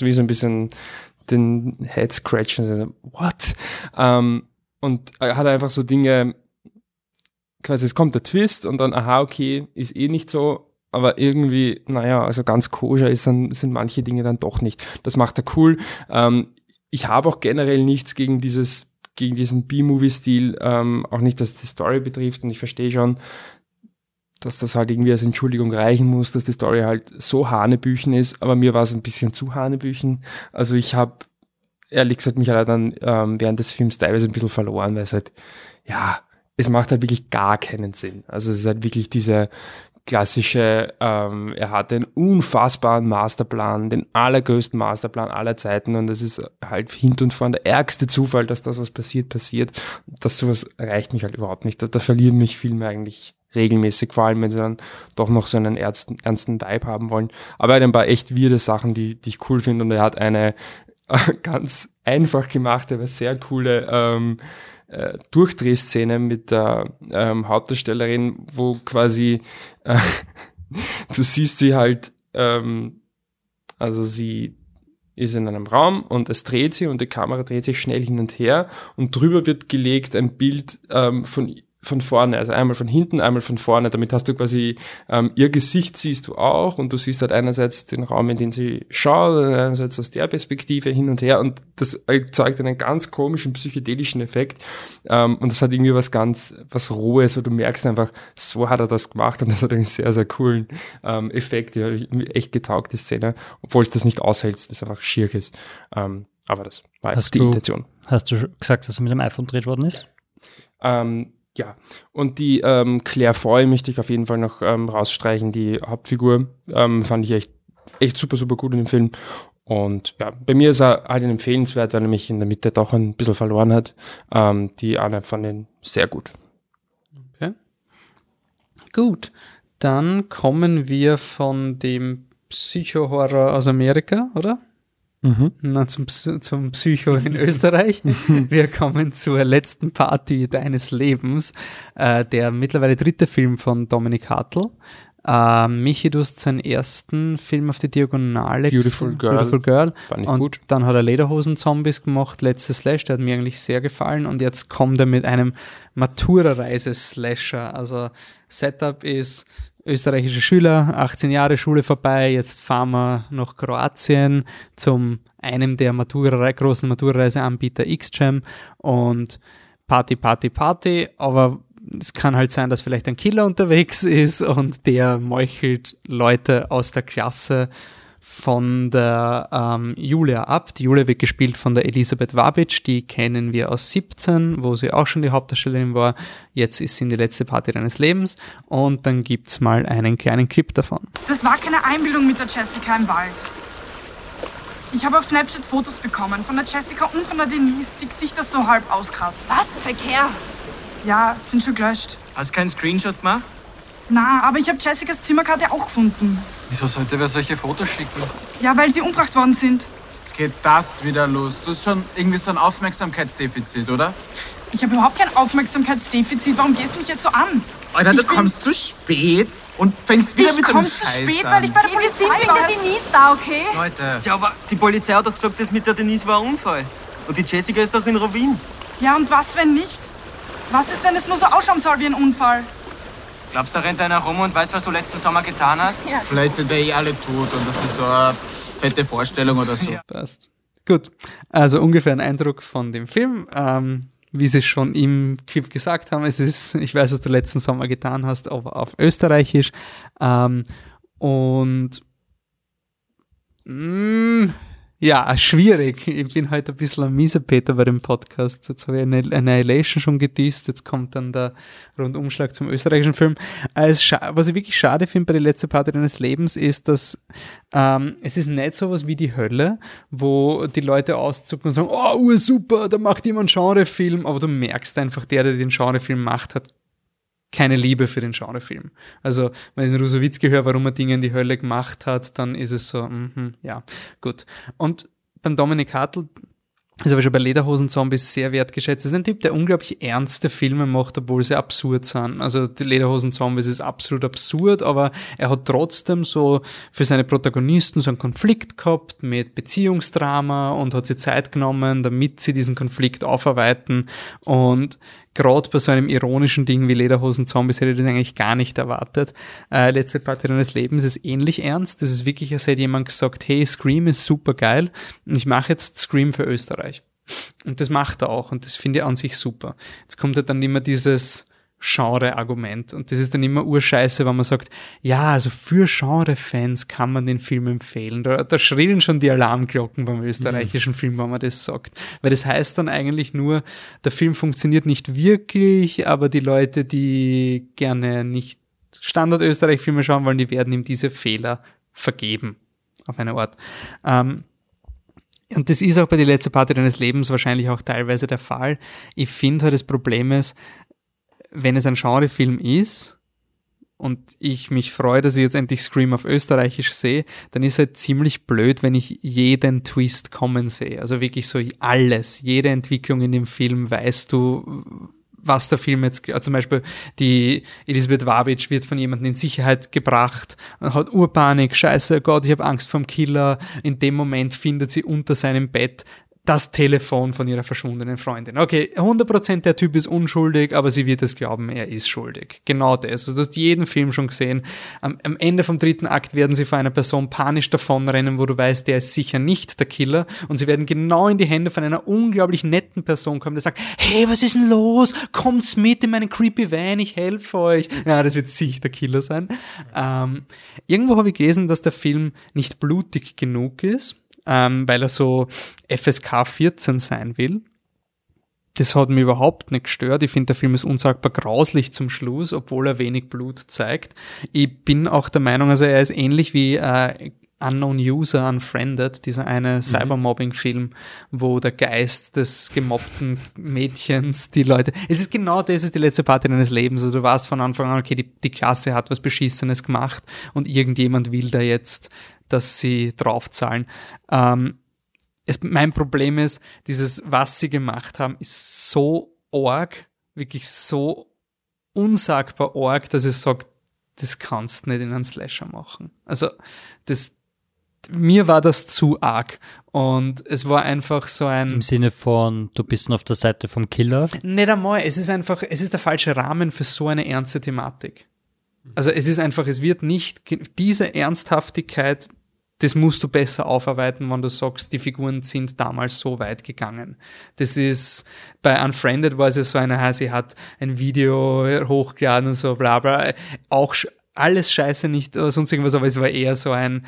wie so ein bisschen den Head scratchen. What? Ähm, und hat einfach so Dinge, quasi es kommt der Twist und dann, aha, okay, ist eh nicht so, aber irgendwie, naja, also ganz koscher ist dann, sind manche Dinge dann doch nicht. Das macht er cool. Ähm, ich habe auch generell nichts gegen dieses, gegen diesen B-Movie-Stil, ähm, auch nicht, was die Story betrifft und ich verstehe schon, dass das halt irgendwie als Entschuldigung reichen muss, dass die Story halt so Hanebüchen ist, aber mir war es ein bisschen zu Hanebüchen. Also ich habe ehrlich gesagt mich halt dann ähm, während des Films teilweise ein bisschen verloren, weil es halt, ja, es macht halt wirklich gar keinen Sinn. Also es ist halt wirklich diese klassische, ähm, er hat den unfassbaren Masterplan, den allergrößten Masterplan aller Zeiten und es ist halt hinten und vorne der ärgste Zufall, dass das, was passiert, passiert. Das sowas reicht mich halt überhaupt nicht. Da, da verlieren mich Filme eigentlich regelmäßig, vor allem wenn sie dann doch noch so einen ernsten, ernsten Vibe haben wollen. Aber er hat ein paar echt weirde Sachen, die, die ich cool finde und er hat eine ganz einfach gemachte, aber sehr coole ähm, äh, Durchdrehszene mit der ähm, Hauptdarstellerin, wo quasi äh, du siehst sie halt, ähm, also sie ist in einem Raum und es dreht sich und die Kamera dreht sich schnell hin und her und drüber wird gelegt ein Bild ähm, von von vorne, also einmal von hinten, einmal von vorne. Damit hast du quasi ähm, ihr Gesicht siehst du auch und du siehst halt einerseits den Raum, in den sie schaut, einerseits aus der Perspektive hin und her und das erzeugt einen ganz komischen psychedelischen Effekt ähm, und das hat irgendwie was ganz, was Rohes, wo du merkst einfach, so hat er das gemacht und das hat einen sehr, sehr coolen ähm, Effekt, ja, echt getaugt, die Szene, obwohl es das nicht aushält, weil es einfach schier ist. Ähm, aber das war hast die du, Intention. Hast du gesagt, dass er mit dem iPhone gedreht worden ist? Ähm, ja, und die ähm, Claire Foy möchte ich auf jeden Fall noch ähm, rausstreichen. Die Hauptfigur ähm, fand ich echt, echt super, super gut in dem Film. Und ja, bei mir ist er halt empfehlenswert, weil er mich in der Mitte doch ein bisschen verloren hat. Ähm, die Anna fand ihn sehr gut. Okay. Gut, dann kommen wir von dem Psycho-Horror aus Amerika, oder? Mhm. Na, zum, zum Psycho in Österreich. Wir kommen zur letzten Party deines Lebens. Äh, der mittlerweile dritte Film von Dominik Hartl. Äh, Michi, du hast seinen ersten Film auf die Diagonale Beautiful Girl. Beautiful Girl. Fand ich und gut. dann hat er Lederhosen-Zombies gemacht, letzte Slash, der hat mir eigentlich sehr gefallen. Und jetzt kommt er mit einem Matura-Reise-Slasher. Also Setup ist österreichische Schüler, 18 Jahre Schule vorbei, jetzt fahren wir nach Kroatien zum einem der Matura, großen Maturreiseanbieter XJam und Party, Party, Party, aber es kann halt sein, dass vielleicht ein Killer unterwegs ist und der meuchelt Leute aus der Klasse von der ähm, Julia ab. Die Julia wird gespielt von der Elisabeth Wabic, die kennen wir aus 17, wo sie auch schon die Hauptdarstellerin war. Jetzt ist sie in die letzte Party deines Lebens und dann gibt's mal einen kleinen Clip davon. Das war keine Einbildung mit der Jessica im Wald. Ich habe auf Snapchat Fotos bekommen von der Jessica und von der Denise, die Gesichter so halb auskratzt. Was? Zeig her. Ja, sind schon gelöscht. Hast du keinen Screenshot gemacht? Na, aber ich habe Jessicas Zimmerkarte auch gefunden. Wieso sollte wer solche Fotos schicken? Ja, weil sie umgebracht worden sind. Jetzt geht das wieder los. Du hast schon irgendwie so ein Aufmerksamkeitsdefizit, oder? Ich habe überhaupt kein Aufmerksamkeitsdefizit. Warum gehst du mich jetzt so an? Alter, du kommst zu spät und fängst wieder ich mit dem Scheiß zu spät, an. weil ich bei der Hey, wir Polizei sind wegen war. der Denise da, okay? Leute, Ja, aber die Polizei hat doch gesagt, das mit der Denise war ein Unfall. Und die Jessica ist doch in Rovin. Ja, und was, wenn nicht? Was ist, wenn es nur so ausschauen soll wie ein Unfall? Glaubst du, da rennt einer rum und weiß, was du letzten Sommer getan hast? vielleicht sind wir eh alle tot und das ist so eine fette Vorstellung oder so. Passt. Gut. Also ungefähr ein Eindruck von dem Film. Ähm, wie Sie schon im Clip gesagt haben, es ist, ich weiß, was du letzten Sommer getan hast, aber auf Österreichisch. Ähm, und mh, ja, schwierig. Ich bin heute ein bisschen ein Miesepeter bei dem Podcast. Jetzt habe ich Annihil- Annihilation schon gedisst, jetzt kommt dann der Rundumschlag zum österreichischen Film. Äh, Was ich wirklich schade finde bei der letzten Party deines Lebens ist, dass ähm, es ist nicht sowas wie die Hölle, wo die Leute auszucken und sagen, oh, super, da macht jemand Genrefilm, aber du merkst einfach, der, der den Genrefilm macht, hat keine Liebe für den Genrefilm. Also, wenn ich Rusowitzki höre, warum er Dinge in die Hölle gemacht hat, dann ist es so, mhm, ja, gut. Und beim Dominik Hartl ist aber schon bei Lederhosen-Zombies sehr wertgeschätzt. Das ist ein Typ, der unglaublich ernste Filme macht, obwohl sie absurd sind. Also die Lederhosen-Zombies ist absolut absurd, aber er hat trotzdem so für seine Protagonisten so einen Konflikt gehabt mit Beziehungsdrama und hat sich Zeit genommen, damit sie diesen Konflikt aufarbeiten. Und gerade bei so einem ironischen Ding wie Lederhosen-Zombies hätte ich das eigentlich gar nicht erwartet. Äh, letzte Party deines Lebens ist ähnlich ernst. Das ist wirklich, als hätte jemand gesagt, hey, Scream ist super geil und ich mache jetzt Scream für Österreich. Und das macht er auch und das finde ich an sich super. Jetzt kommt halt dann immer dieses Genre-Argument und das ist dann immer urscheiße, wenn man sagt, ja, also für Genre-Fans kann man den Film empfehlen. Da, da schrillen schon die Alarmglocken beim österreichischen Film, wenn man das sagt. Weil das heißt dann eigentlich nur, der Film funktioniert nicht wirklich, aber die Leute, die gerne nicht Standard-Österreich-Filme schauen wollen, die werden ihm diese Fehler vergeben. Auf eine Art. Ähm, und das ist auch bei die letzte Party deines Lebens wahrscheinlich auch teilweise der Fall. Ich finde halt das Problem ist, wenn es ein Genrefilm ist und ich mich freue, dass ich jetzt endlich Scream auf Österreichisch sehe, dann ist halt ziemlich blöd, wenn ich jeden Twist kommen sehe. Also wirklich so alles, jede Entwicklung in dem Film weißt du, was der Film jetzt, also zum Beispiel die Elisabeth Wabic wird von jemandem in Sicherheit gebracht und hat Urpanik, scheiße Gott, ich habe Angst vom Killer. In dem Moment findet sie unter seinem Bett das Telefon von ihrer verschwundenen Freundin. Okay, 100% der Typ ist unschuldig, aber sie wird es glauben, er ist schuldig. Genau das. Also du hast jeden Film schon gesehen. Am, am Ende vom dritten Akt werden sie vor einer Person panisch davonrennen, wo du weißt, der ist sicher nicht der Killer. Und sie werden genau in die Hände von einer unglaublich netten Person kommen, die sagt, hey, was ist denn los? Kommt's mit in meinen creepy Van, ich helfe euch. Ja, das wird sicher der Killer sein. Ähm, irgendwo habe ich gelesen, dass der Film nicht blutig genug ist ähm, weil er so FSK 14 sein will. Das hat mich überhaupt nicht gestört. Ich finde, der Film ist unsagbar grauslich zum Schluss, obwohl er wenig Blut zeigt. Ich bin auch der Meinung, also er ist ähnlich wie äh, Unknown User Unfriended, dieser eine Cybermobbing-Film, wo der Geist des gemobbten Mädchens die Leute. Es ist genau das, ist die letzte Party deines Lebens. Also du weißt von Anfang an, okay, die, die Klasse hat was Beschissenes gemacht und irgendjemand will da jetzt, dass sie draufzahlen. Ähm, es, mein Problem ist, dieses, was sie gemacht haben, ist so arg, wirklich so unsagbar arg, dass ich sage, das kannst du nicht in einen Slasher machen. Also, das, mir war das zu arg. Und es war einfach so ein. Im Sinne von, du bist auf der Seite vom Killer. Nicht einmal, es ist einfach, es ist der falsche Rahmen für so eine ernste Thematik. Also es ist einfach, es wird nicht, diese Ernsthaftigkeit, das musst du besser aufarbeiten, wenn du sagst, die Figuren sind damals so weit gegangen. Das ist, bei Unfriended war es ja so eine, sie hat ein Video hochgeladen und so, bla bla. Auch alles scheiße, nicht oder sonst irgendwas, aber es war eher so ein.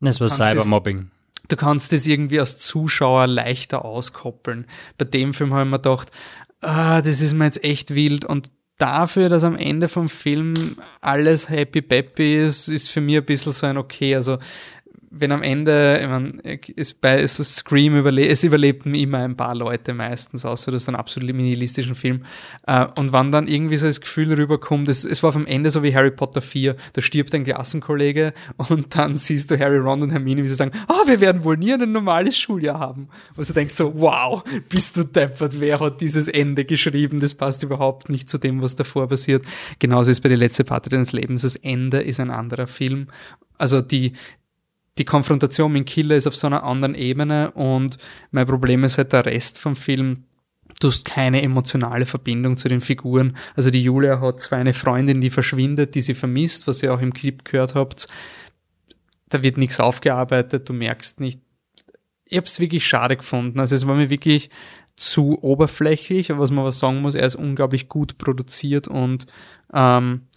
Es war Cybermobbing. Du kannst das irgendwie als Zuschauer leichter auskoppeln. Bei dem Film habe ich mir gedacht, ah, das ist mir jetzt echt wild und dafür, dass am Ende vom Film alles happy peppy ist, ist für mich ein bisschen so ein okay. Also wenn am Ende, ich meine, ist bei so Scream überlebt, es überlebten immer ein paar Leute meistens, außer das ist ein absolut nihilistischen Film. Äh, und wann dann irgendwie so das Gefühl rüberkommt, es, es war vom Ende so wie Harry Potter 4, da stirbt ein Klassenkollege und dann siehst du Harry, Ron und Hermine, wie sie sagen, ah, oh, wir werden wohl nie ein normales Schuljahr haben. Und du denkst so, wow, bist du deppert, wer hat dieses Ende geschrieben? Das passt überhaupt nicht zu dem, was davor passiert. Genauso ist bei der letzte Party deines Lebens. Das Ende ist ein anderer Film. Also die, die Konfrontation mit dem Killer ist auf so einer anderen Ebene und mein Problem ist halt der Rest vom Film. Du hast keine emotionale Verbindung zu den Figuren. Also die Julia hat zwar eine Freundin, die verschwindet, die sie vermisst, was ihr auch im Clip gehört habt. Da wird nichts aufgearbeitet, du merkst nicht. Ich habe es wirklich schade gefunden. Also es war mir wirklich zu oberflächlich, was man was sagen muss, er ist unglaublich gut produziert und ähm,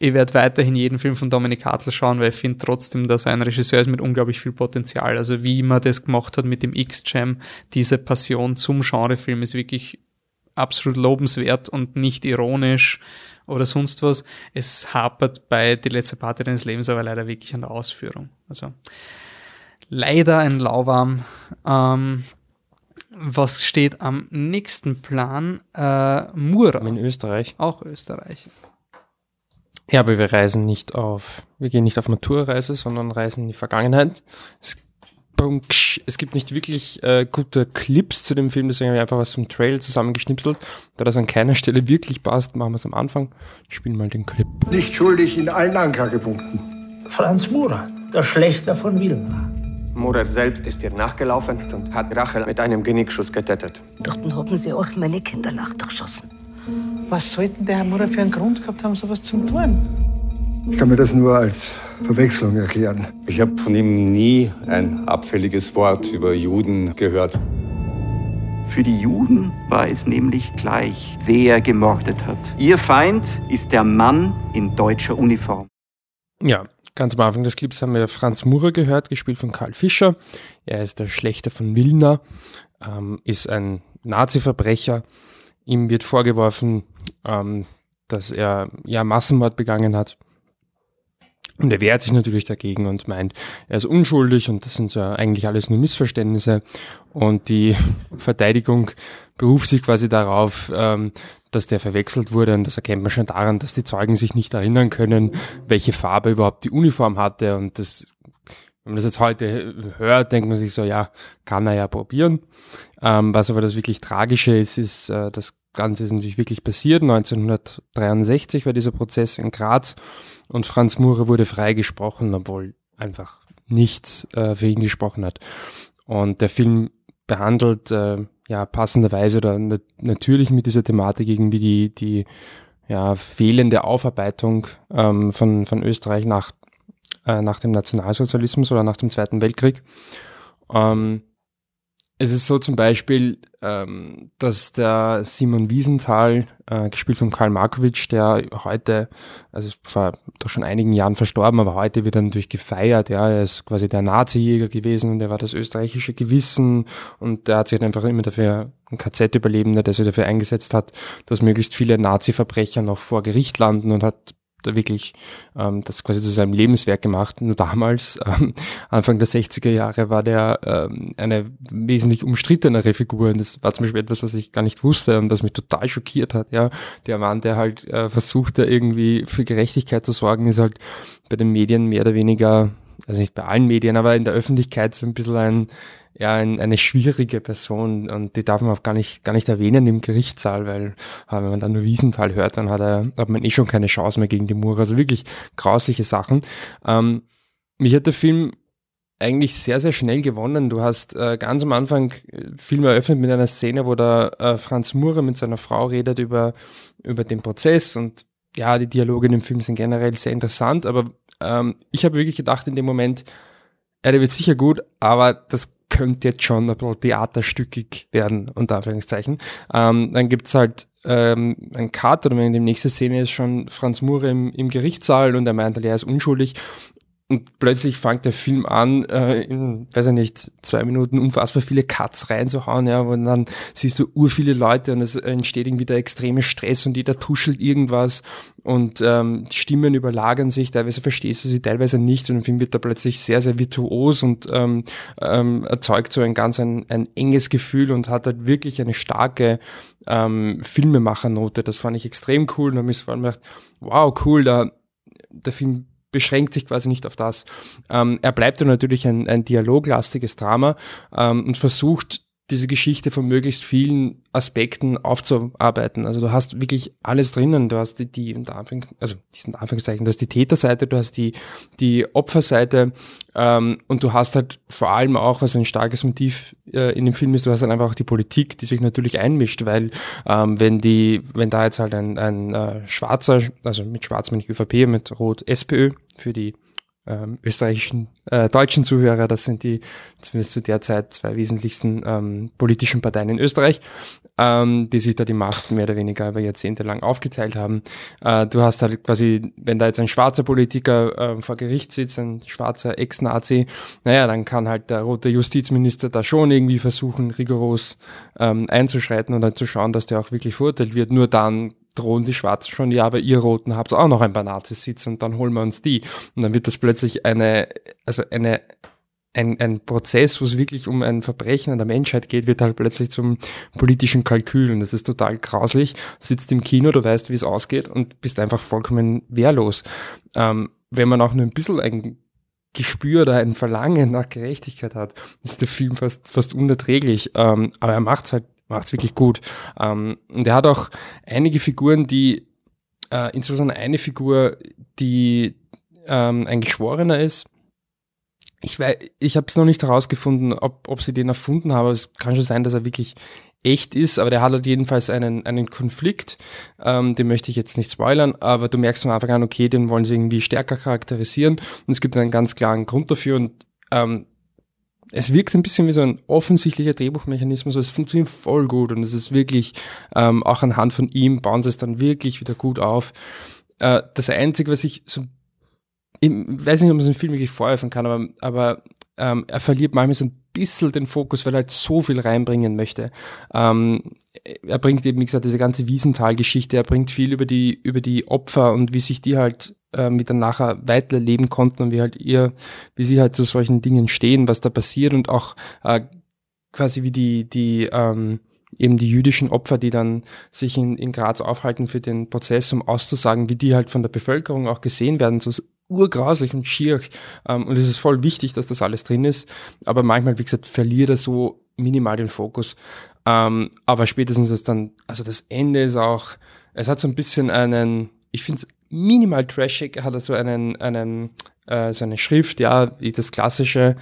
ich werde weiterhin jeden Film von Dominic Hartl schauen, weil ich finde trotzdem, dass er ein Regisseur ist mit unglaublich viel Potenzial. Also wie man das gemacht hat mit dem X-Jam, diese Passion zum Genrefilm ist wirklich absolut lobenswert und nicht ironisch oder sonst was. Es hapert bei Die letzte Party deines Lebens aber leider wirklich an der Ausführung. Also leider ein Lauwarm. Ähm, was steht am nächsten Plan? Äh, Mura. In Österreich. Auch Österreich. Ja, aber wir reisen nicht auf, wir gehen nicht auf Maturreise, sondern reisen in die Vergangenheit. Es, es gibt nicht wirklich äh, gute Clips zu dem Film, deswegen habe ich einfach was zum Trail zusammengeschnipselt. Da das an keiner Stelle wirklich passt, machen wir es am Anfang. Ich spiele mal den Clip. Nicht schuldig in allen Anklagepunkten. Franz Murer, der Schlechter von Wilna. Murer selbst ist ihr nachgelaufen und hat Rachel mit einem Genickschuss getötet. Dort haben sie auch meine Kinder nachgeschossen. Was sollten der Herr Mutter für einen Grund gehabt haben, sowas zu tun? Ich kann mir das nur als Verwechslung erklären. Ich habe von ihm nie ein abfälliges Wort über Juden gehört. Für die Juden war es nämlich gleich, wer gemordet hat. Ihr Feind ist der Mann in deutscher Uniform. Ja, ganz am Anfang des Clips haben wir Franz Murer gehört, gespielt von Karl Fischer. Er ist der Schlechter von Wilna, ähm, ist ein Nazi-Verbrecher, Ihm wird vorgeworfen, ähm, dass er ja Massenmord begangen hat. Und er wehrt sich natürlich dagegen und meint, er ist unschuldig und das sind ja eigentlich alles nur Missverständnisse. Und die Verteidigung beruft sich quasi darauf, ähm, dass der verwechselt wurde und das erkennt man schon daran, dass die Zeugen sich nicht erinnern können, welche Farbe überhaupt die Uniform hatte und das wenn man das jetzt heute hört, denkt man sich so, ja, kann er ja probieren. Ähm, was aber das wirklich Tragische ist, ist, äh, das Ganze ist natürlich wirklich passiert. 1963 war dieser Prozess in Graz und Franz Murer wurde freigesprochen, obwohl einfach nichts äh, für ihn gesprochen hat. Und der Film behandelt äh, ja passenderweise oder nat natürlich mit dieser Thematik irgendwie die, die ja, fehlende Aufarbeitung ähm, von, von Österreich nach äh, nach dem Nationalsozialismus oder nach dem Zweiten Weltkrieg. Ähm, es ist so zum Beispiel, ähm, dass der Simon Wiesenthal, äh, gespielt von Karl Markovic, der heute, also vor doch schon einigen Jahren verstorben, aber heute wird er natürlich gefeiert. Ja, er ist quasi der Nazi-Jäger gewesen und er war das österreichische Gewissen und der hat sich einfach immer dafür ein KZ-Überlebender, der sich dafür eingesetzt hat, dass möglichst viele Nazi-Verbrecher noch vor Gericht landen und hat da wirklich ähm, das quasi zu seinem Lebenswerk gemacht. Nur damals, ähm, Anfang der 60er Jahre, war der ähm, eine wesentlich umstrittenere Figur. Und das war zum Beispiel etwas, was ich gar nicht wusste und was mich total schockiert hat. Ja, Der Mann, der halt äh, versuchte, irgendwie für Gerechtigkeit zu sorgen, ist halt bei den Medien mehr oder weniger, also nicht bei allen Medien, aber in der Öffentlichkeit so ein bisschen ein ja ein, eine schwierige Person und die darf man auch gar nicht, gar nicht erwähnen im Gerichtssaal, weil äh, wenn man dann nur Wiesenthal hört, dann hat er, hat man eh schon keine Chance mehr gegen die Mura. Also wirklich grausliche Sachen. Ähm, mich hat der Film eigentlich sehr, sehr schnell gewonnen. Du hast äh, ganz am Anfang äh, Film eröffnet mit einer Szene, wo der äh, Franz Murer mit seiner Frau redet über, über den Prozess und ja, die Dialoge in dem Film sind generell sehr interessant, aber ähm, ich habe wirklich gedacht in dem Moment, ja, der wird sicher gut, aber das könnte jetzt schon ein bisschen theaterstückig werden, unter Anführungszeichen. Ähm, dann gibt's halt ähm, ein Cut, oder in der nächsten Szene ist schon Franz Mure im, im Gerichtssaal und er meint, er ist unschuldig und plötzlich fängt der Film an, äh, in, weiß ich nicht, zwei Minuten unfassbar viele Cuts reinzuhauen, ja, und dann siehst du ur viele Leute und es entsteht irgendwie der extreme Stress und jeder tuschelt irgendwas und ähm, Stimmen überlagern sich, teilweise verstehst du sie, teilweise nicht und der Film wird da plötzlich sehr, sehr virtuos und ähm, ähm, erzeugt so ein ganz ein, ein enges Gefühl und hat halt wirklich eine starke ähm, Filmemachernote. Das fand ich extrem cool und habe ich vor allem gedacht, wow, cool, da der Film beschränkt sich quasi nicht auf das. Ähm, er bleibt dann natürlich ein, ein dialoglastiges Drama ähm, und versucht diese Geschichte von möglichst vielen Aspekten aufzuarbeiten. Also du hast wirklich alles drinnen. Du hast die, die unter also die unter Anführungszeichen, du hast die Täterseite, du hast die, die Opferseite ähm, und du hast halt vor allem auch, was ein starkes Motiv äh, in dem Film ist, du hast dann einfach auch die Politik, die sich natürlich einmischt, weil ähm, wenn die, wenn da jetzt halt ein, ein äh, schwarzer, also mit Schwarz meine ich ÖVP, mit Rot SPÖ für die ähm, österreichischen, äh, deutschen Zuhörer. Das sind die zumindest zu der Zeit zwei wesentlichsten ähm, politischen Parteien in Österreich, ähm, die sich da die Macht mehr oder weniger über Jahrzehnte lang aufgeteilt haben. Äh, du hast halt quasi, wenn da jetzt ein schwarzer Politiker äh, vor Gericht sitzt, ein schwarzer Ex-Nazi, naja, dann kann halt der rote Justizminister da schon irgendwie versuchen, rigoros ähm, einzuschreiten und dann zu schauen, dass der auch wirklich verurteilt wird. Nur dann drohen die Schwarzen schon, ja, aber ihr Roten habt auch noch ein paar Nazis sitzen und dann holen wir uns die. Und dann wird das plötzlich eine, also eine, ein, ein Prozess, wo es wirklich um ein Verbrechen an der Menschheit geht, wird halt plötzlich zum politischen Kalkül und das ist total grauslich. Sitzt im Kino, du weißt, wie es ausgeht und bist einfach vollkommen wehrlos. Ähm, wenn man auch nur ein bisschen ein Gespür oder ein Verlangen nach Gerechtigkeit hat, ist der Film fast, fast unerträglich. Ähm, aber er macht's halt macht's wirklich gut. Ähm, und er hat auch einige Figuren, die, äh, insbesondere eine Figur, die ähm, ein Geschworener ist. Ich weiß, ich habe es noch nicht herausgefunden, ob, ob sie den erfunden haben, aber es kann schon sein, dass er wirklich echt ist, aber der hat halt jedenfalls einen, einen Konflikt, ähm, den möchte ich jetzt nicht spoilern, aber du merkst von Anfang an, okay, den wollen sie irgendwie stärker charakterisieren und es gibt einen ganz klaren Grund dafür und ähm, es wirkt ein bisschen wie so ein offensichtlicher Drehbuchmechanismus, aber es funktioniert voll gut und es ist wirklich, ähm, auch anhand von ihm bauen sie es dann wirklich wieder gut auf. Äh, das Einzige, was ich so, ich weiß nicht, ob man so einen Film wirklich vorhelfen kann, aber, aber ähm, er verliert manchmal so ein bisschen den Fokus, weil er halt so viel reinbringen möchte. Ähm, er bringt eben, wie gesagt, diese ganze Wiesenthal-Geschichte, er bringt viel über die, über die Opfer und wie sich die halt wie dann nachher weiterleben konnten und wie halt ihr, wie sie halt zu solchen Dingen stehen, was da passiert und auch äh, quasi wie die, die ähm, eben die jüdischen Opfer, die dann sich in, in Graz aufhalten für den Prozess, um auszusagen, wie die halt von der Bevölkerung auch gesehen werden, so urgrauslich und schier. Ähm, und es ist voll wichtig, dass das alles drin ist. Aber manchmal, wie gesagt, verliert er so minimal den Fokus. Ähm, aber spätestens ist dann, also das Ende ist auch, es hat so ein bisschen einen, ich finde es minimal trashig, hat er so einen, einen äh, so eine Schrift, ja, wie das klassische,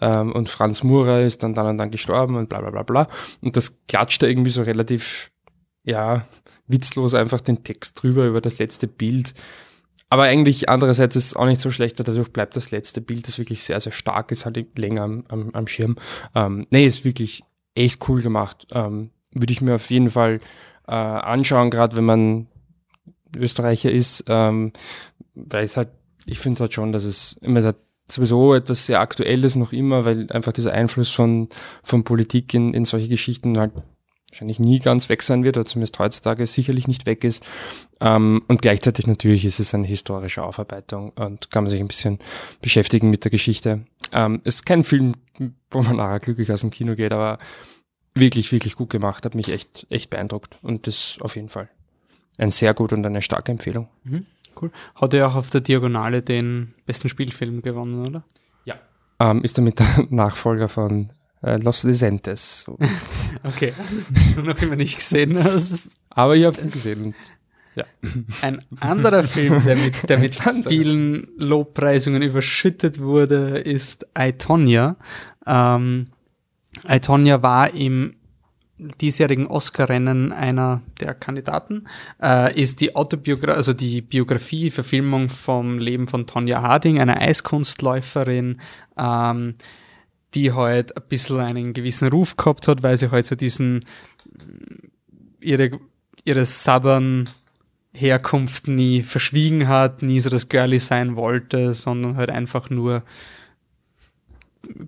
ähm, und Franz Murer ist dann dann und dann gestorben und bla bla bla bla. Und das klatscht da irgendwie so relativ, ja, witzlos einfach den Text drüber über das letzte Bild. Aber eigentlich andererseits ist es auch nicht so schlecht, dadurch bleibt das letzte Bild, das wirklich sehr, sehr stark ist, halt länger am, am, am Schirm. Ähm, nee, ist wirklich echt cool gemacht. Ähm, Würde ich mir auf jeden Fall äh, anschauen, gerade wenn man Österreicher ist, ähm, weil es halt, ich finde halt schon, dass es immer halt sowieso etwas sehr Aktuelles noch immer, weil einfach dieser Einfluss von, von Politik in, in solche Geschichten halt wahrscheinlich nie ganz weg sein wird, oder zumindest heutzutage sicherlich nicht weg ist. Ähm, und gleichzeitig natürlich ist es eine historische Aufarbeitung und kann man sich ein bisschen beschäftigen mit der Geschichte. Ähm, es ist kein Film, wo man nachher glücklich aus dem Kino geht, aber wirklich, wirklich gut gemacht, hat mich echt, echt beeindruckt und das auf jeden Fall ein sehr gut und eine starke Empfehlung. Mhm, cool. Hat er auch auf der Diagonale den besten Spielfilm gewonnen, oder? Ja. Ähm, ist damit der Nachfolger von äh, Los Decentes. okay. Noch immer nicht gesehen. Aber ihr habt ihn gesehen. Ja. Ein anderer Film, der mit, der mit vielen Lobpreisungen überschüttet wurde, ist I, Tonya. Ähm, I, Tonya war im diesjährigen Oscar-Rennen einer der Kandidaten, äh, ist die Autobiografie, also die Biografie, Verfilmung vom Leben von Tonja Harding, einer Eiskunstläuferin, ähm, die halt ein bisschen einen gewissen Ruf gehabt hat, weil sie halt so diesen ihre, ihre Southern Herkunft nie verschwiegen hat, nie so das Girlie sein wollte, sondern halt einfach nur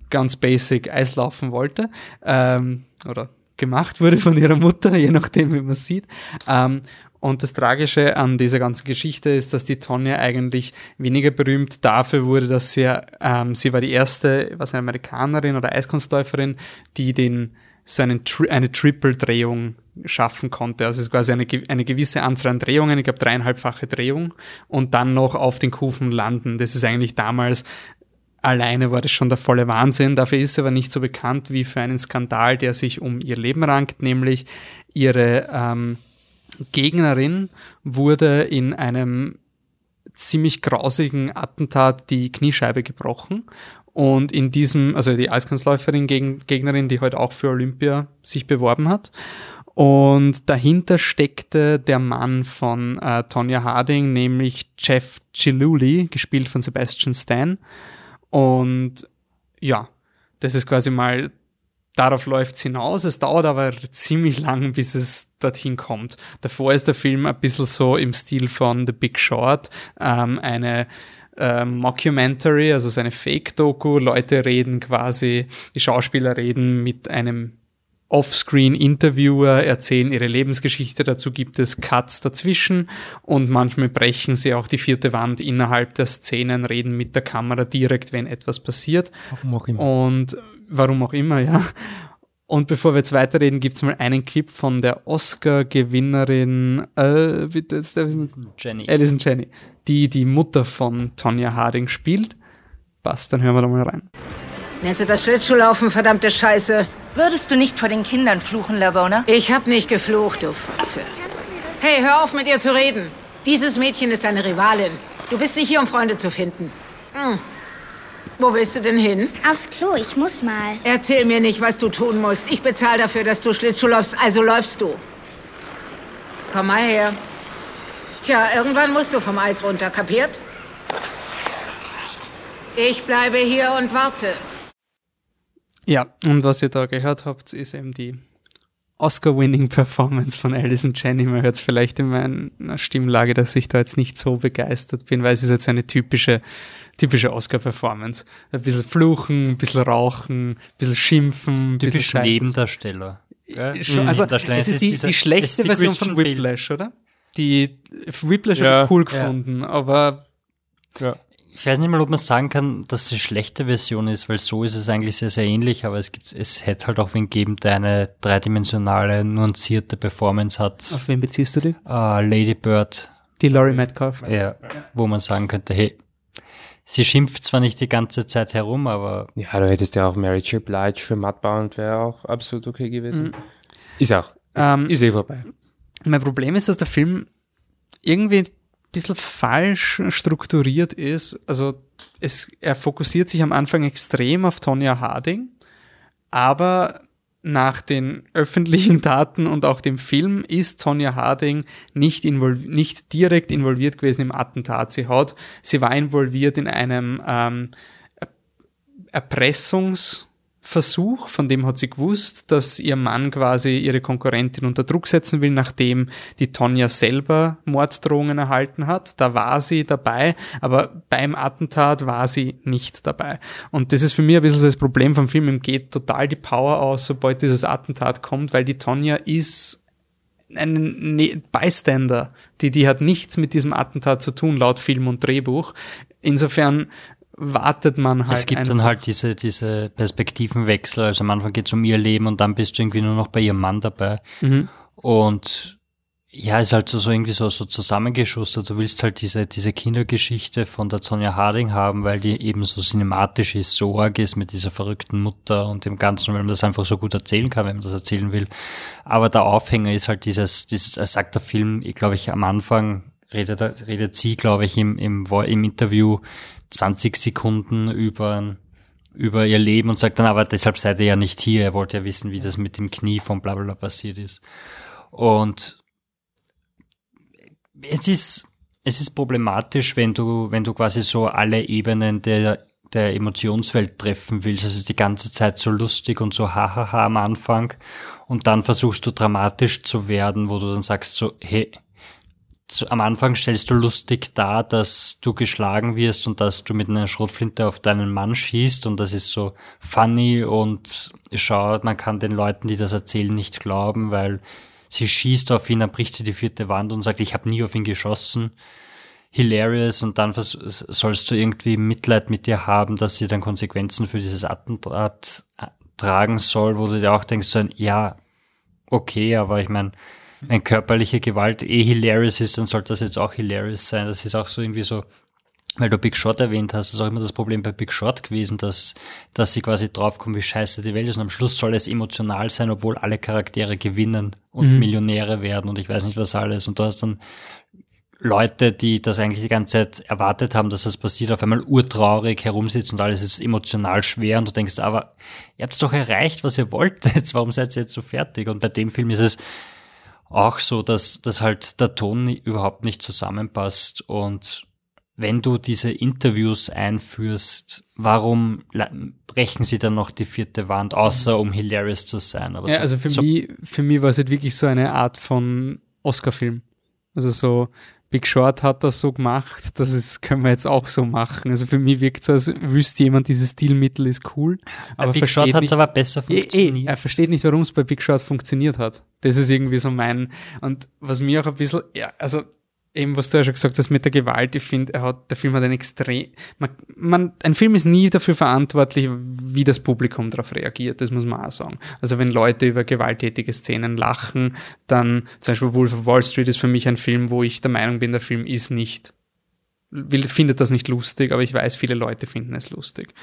ganz basic Eislaufen wollte ähm, oder gemacht wurde von ihrer Mutter, je nachdem, wie man sieht. Ähm, und das Tragische an dieser ganzen Geschichte ist, dass die Tonja eigentlich weniger berühmt dafür wurde, dass sie, ähm, sie war die erste, was eine Amerikanerin oder Eiskunstläuferin, die den so einen, eine Triple-Drehung schaffen konnte. Also es ist quasi eine, eine gewisse Anzahl an Drehungen, ich glaube dreieinhalbfache Drehung und dann noch auf den Kufen landen. Das ist eigentlich damals alleine war das schon der volle Wahnsinn. Dafür ist sie aber nicht so bekannt wie für einen Skandal, der sich um ihr Leben rankt, nämlich ihre ähm, Gegnerin wurde in einem ziemlich grausigen Attentat die Kniescheibe gebrochen. Und in diesem, also die Eiskunstläuferin Gegnerin, die heute halt auch für Olympia sich beworben hat. Und dahinter steckte der Mann von äh, Tonya Harding, nämlich Jeff Chiluli, gespielt von Sebastian Stan. Und ja, das ist quasi mal, darauf läuft es hinaus. Es dauert aber ziemlich lang, bis es dorthin kommt. Davor ist der Film ein bisschen so im Stil von The Big Short, ähm, eine ähm, Mockumentary, also seine Fake-Doku. Leute reden quasi, die Schauspieler reden mit einem Offscreen-Interviewer erzählen ihre Lebensgeschichte, dazu gibt es Cuts dazwischen und manchmal brechen sie auch die vierte Wand innerhalb der Szenen, reden mit der Kamera direkt, wenn etwas passiert. Und warum auch immer, ja. Und bevor wir jetzt weiterreden, gibt es mal einen Clip von der Oscar-Gewinnerin, äh, bitte, Jenny. Alison Jenny, die die Mutter von Tonya Harding spielt. Passt, dann hören wir da mal rein. Nennst du das Schlittschuhlaufen, verdammte Scheiße? Würdest du nicht vor den Kindern fluchen, Lavona? Ich hab nicht geflucht, du Fotze. Hey, hör auf mit ihr zu reden. Dieses Mädchen ist eine Rivalin. Du bist nicht hier, um Freunde zu finden. Hm. Wo willst du denn hin? Aufs Klo, ich muss mal. Erzähl mir nicht, was du tun musst. Ich bezahle dafür, dass du Schlittschuh läufst, also läufst du. Komm mal her. Tja, irgendwann musst du vom Eis runter, kapiert? Ich bleibe hier und warte. Ja, und was ihr da gehört habt, ist eben die Oscar-Winning-Performance von Alison Jenny. Man hört es vielleicht in meiner Stimmlage, dass ich da jetzt nicht so begeistert bin, weil es ist jetzt eine typische, typische Oscar-Performance. Ein bisschen fluchen, ein bisschen rauchen, ein bisschen schimpfen. Typisch Nebendarsteller. Ja? Also, es ist die, diese, die schlechte die Version von Whiplash, oder? Die Whiplash ja, habe ich cool gefunden, ja. aber ja ich weiß nicht mal, ob man sagen kann, dass es eine schlechte Version ist, weil so ist es eigentlich sehr, sehr ähnlich, aber es gibt, es hätte halt auch wen geben, der eine dreidimensionale, nuancierte Performance hat. Auf wen beziehst du die? Uh, Lady Bird. Die Laurie Metcalf. Ja, ja, wo man sagen könnte, hey, sie schimpft zwar nicht die ganze Zeit herum, aber. Ja, du hättest ja auch Mary J. Blige für Mudbound wäre auch absolut okay gewesen. Mhm. Ist auch. Ähm, ist eh vorbei. Mein Problem ist, dass der Film irgendwie bisschen falsch strukturiert ist. Also es, er fokussiert sich am Anfang extrem auf Tonya Harding, aber nach den öffentlichen Daten und auch dem Film ist Tonya Harding nicht, nicht direkt involviert gewesen im Attentat. Sie hat, sie war involviert in einem ähm, Erpressungs- Versuch, von dem hat sie gewusst, dass ihr Mann quasi ihre Konkurrentin unter Druck setzen will, nachdem die Tonja selber Morddrohungen erhalten hat. Da war sie dabei, aber beim Attentat war sie nicht dabei. Und das ist für mich ein bisschen so das Problem vom Film. Ihm geht total die Power aus, sobald dieses Attentat kommt, weil die Tonja ist ein ne-, Bystander. Die, die hat nichts mit diesem Attentat zu tun, laut Film und Drehbuch. Insofern wartet man halt. Es gibt einfach. dann halt diese, diese Perspektivenwechsel. Also am Anfang geht es um ihr Leben und dann bist du irgendwie nur noch bei ihrem Mann dabei. Mhm. Und ja, ist halt so, so irgendwie so, so zusammengeschustert. Du willst halt diese, diese Kindergeschichte von der Tonja Harding haben, weil die eben so cinematisch ist, so arg ist mit dieser verrückten Mutter und dem Ganzen, weil man das einfach so gut erzählen kann, wenn man das erzählen will. Aber der Aufhänger ist halt dieses, dieses, sagt der Film, ich glaube ich, am Anfang redet, redet sie, glaube ich, im, im, im Interview 20 Sekunden über über ihr Leben und sagt dann, aber deshalb seid ihr ja nicht hier. Er wollte ja wissen, wie das mit dem Knie von Blablabla passiert ist. Und es ist, es ist problematisch, wenn du, wenn du quasi so alle Ebenen der, der Emotionswelt treffen willst. Also die ganze Zeit so lustig und so hahaha am Anfang. Und dann versuchst du dramatisch zu werden, wo du dann sagst so, hey, zu, am Anfang stellst du lustig dar, dass du geschlagen wirst und dass du mit einer Schrotflinte auf deinen Mann schießt und das ist so funny und schaut, man kann den Leuten, die das erzählen, nicht glauben, weil sie schießt auf ihn, dann bricht sie die vierte Wand und sagt, ich habe nie auf ihn geschossen. Hilarious und dann sollst du irgendwie Mitleid mit dir haben, dass sie dann Konsequenzen für dieses Attentat äh, tragen soll, wo du dir auch denkst, ja, okay, aber ich meine, wenn körperliche Gewalt eh hilarious ist, dann sollte das jetzt auch hilarious sein. Das ist auch so irgendwie so, weil du Big Shot erwähnt hast, ist auch immer das Problem bei Big Shot gewesen, dass, dass sie quasi draufkommen, wie scheiße die Welt ist. Und am Schluss soll es emotional sein, obwohl alle Charaktere gewinnen und mhm. Millionäre werden und ich weiß nicht was alles. Und du hast dann Leute, die das eigentlich die ganze Zeit erwartet haben, dass das passiert, auf einmal urtraurig herumsitzen und alles ist emotional schwer und du denkst, aber ihr habt es doch erreicht, was ihr wolltet, warum seid ihr jetzt so fertig? Und bei dem Film ist es auch so, dass, dass halt der Ton überhaupt nicht zusammenpasst und wenn du diese Interviews einführst, warum brechen sie dann noch die vierte Wand, außer um hilarious zu sein? Aber ja, so, also für, so mich, für mich war es halt wirklich so eine Art von Oscar-Film. Also so, Big Short hat das so gemacht, das ist, können wir jetzt auch so machen. Also für mich wirkt es so, als wüsste jemand, dieses Stilmittel ist cool. Aber Big Short hat es aber besser funktioniert. Eh, eh, er versteht nicht, warum es bei Big Short funktioniert hat. Das ist irgendwie so mein, und was mir auch ein bisschen, ja, also eben, was du ja schon gesagt hast mit der Gewalt, ich finde, er der Film hat ein extrem, man, man, ein Film ist nie dafür verantwortlich, wie das Publikum darauf reagiert, das muss man auch sagen. Also wenn Leute über gewalttätige Szenen lachen, dann, zum Beispiel Wolf of Wall Street ist für mich ein Film, wo ich der Meinung bin, der Film ist nicht, will, findet das nicht lustig, aber ich weiß, viele Leute finden es lustig.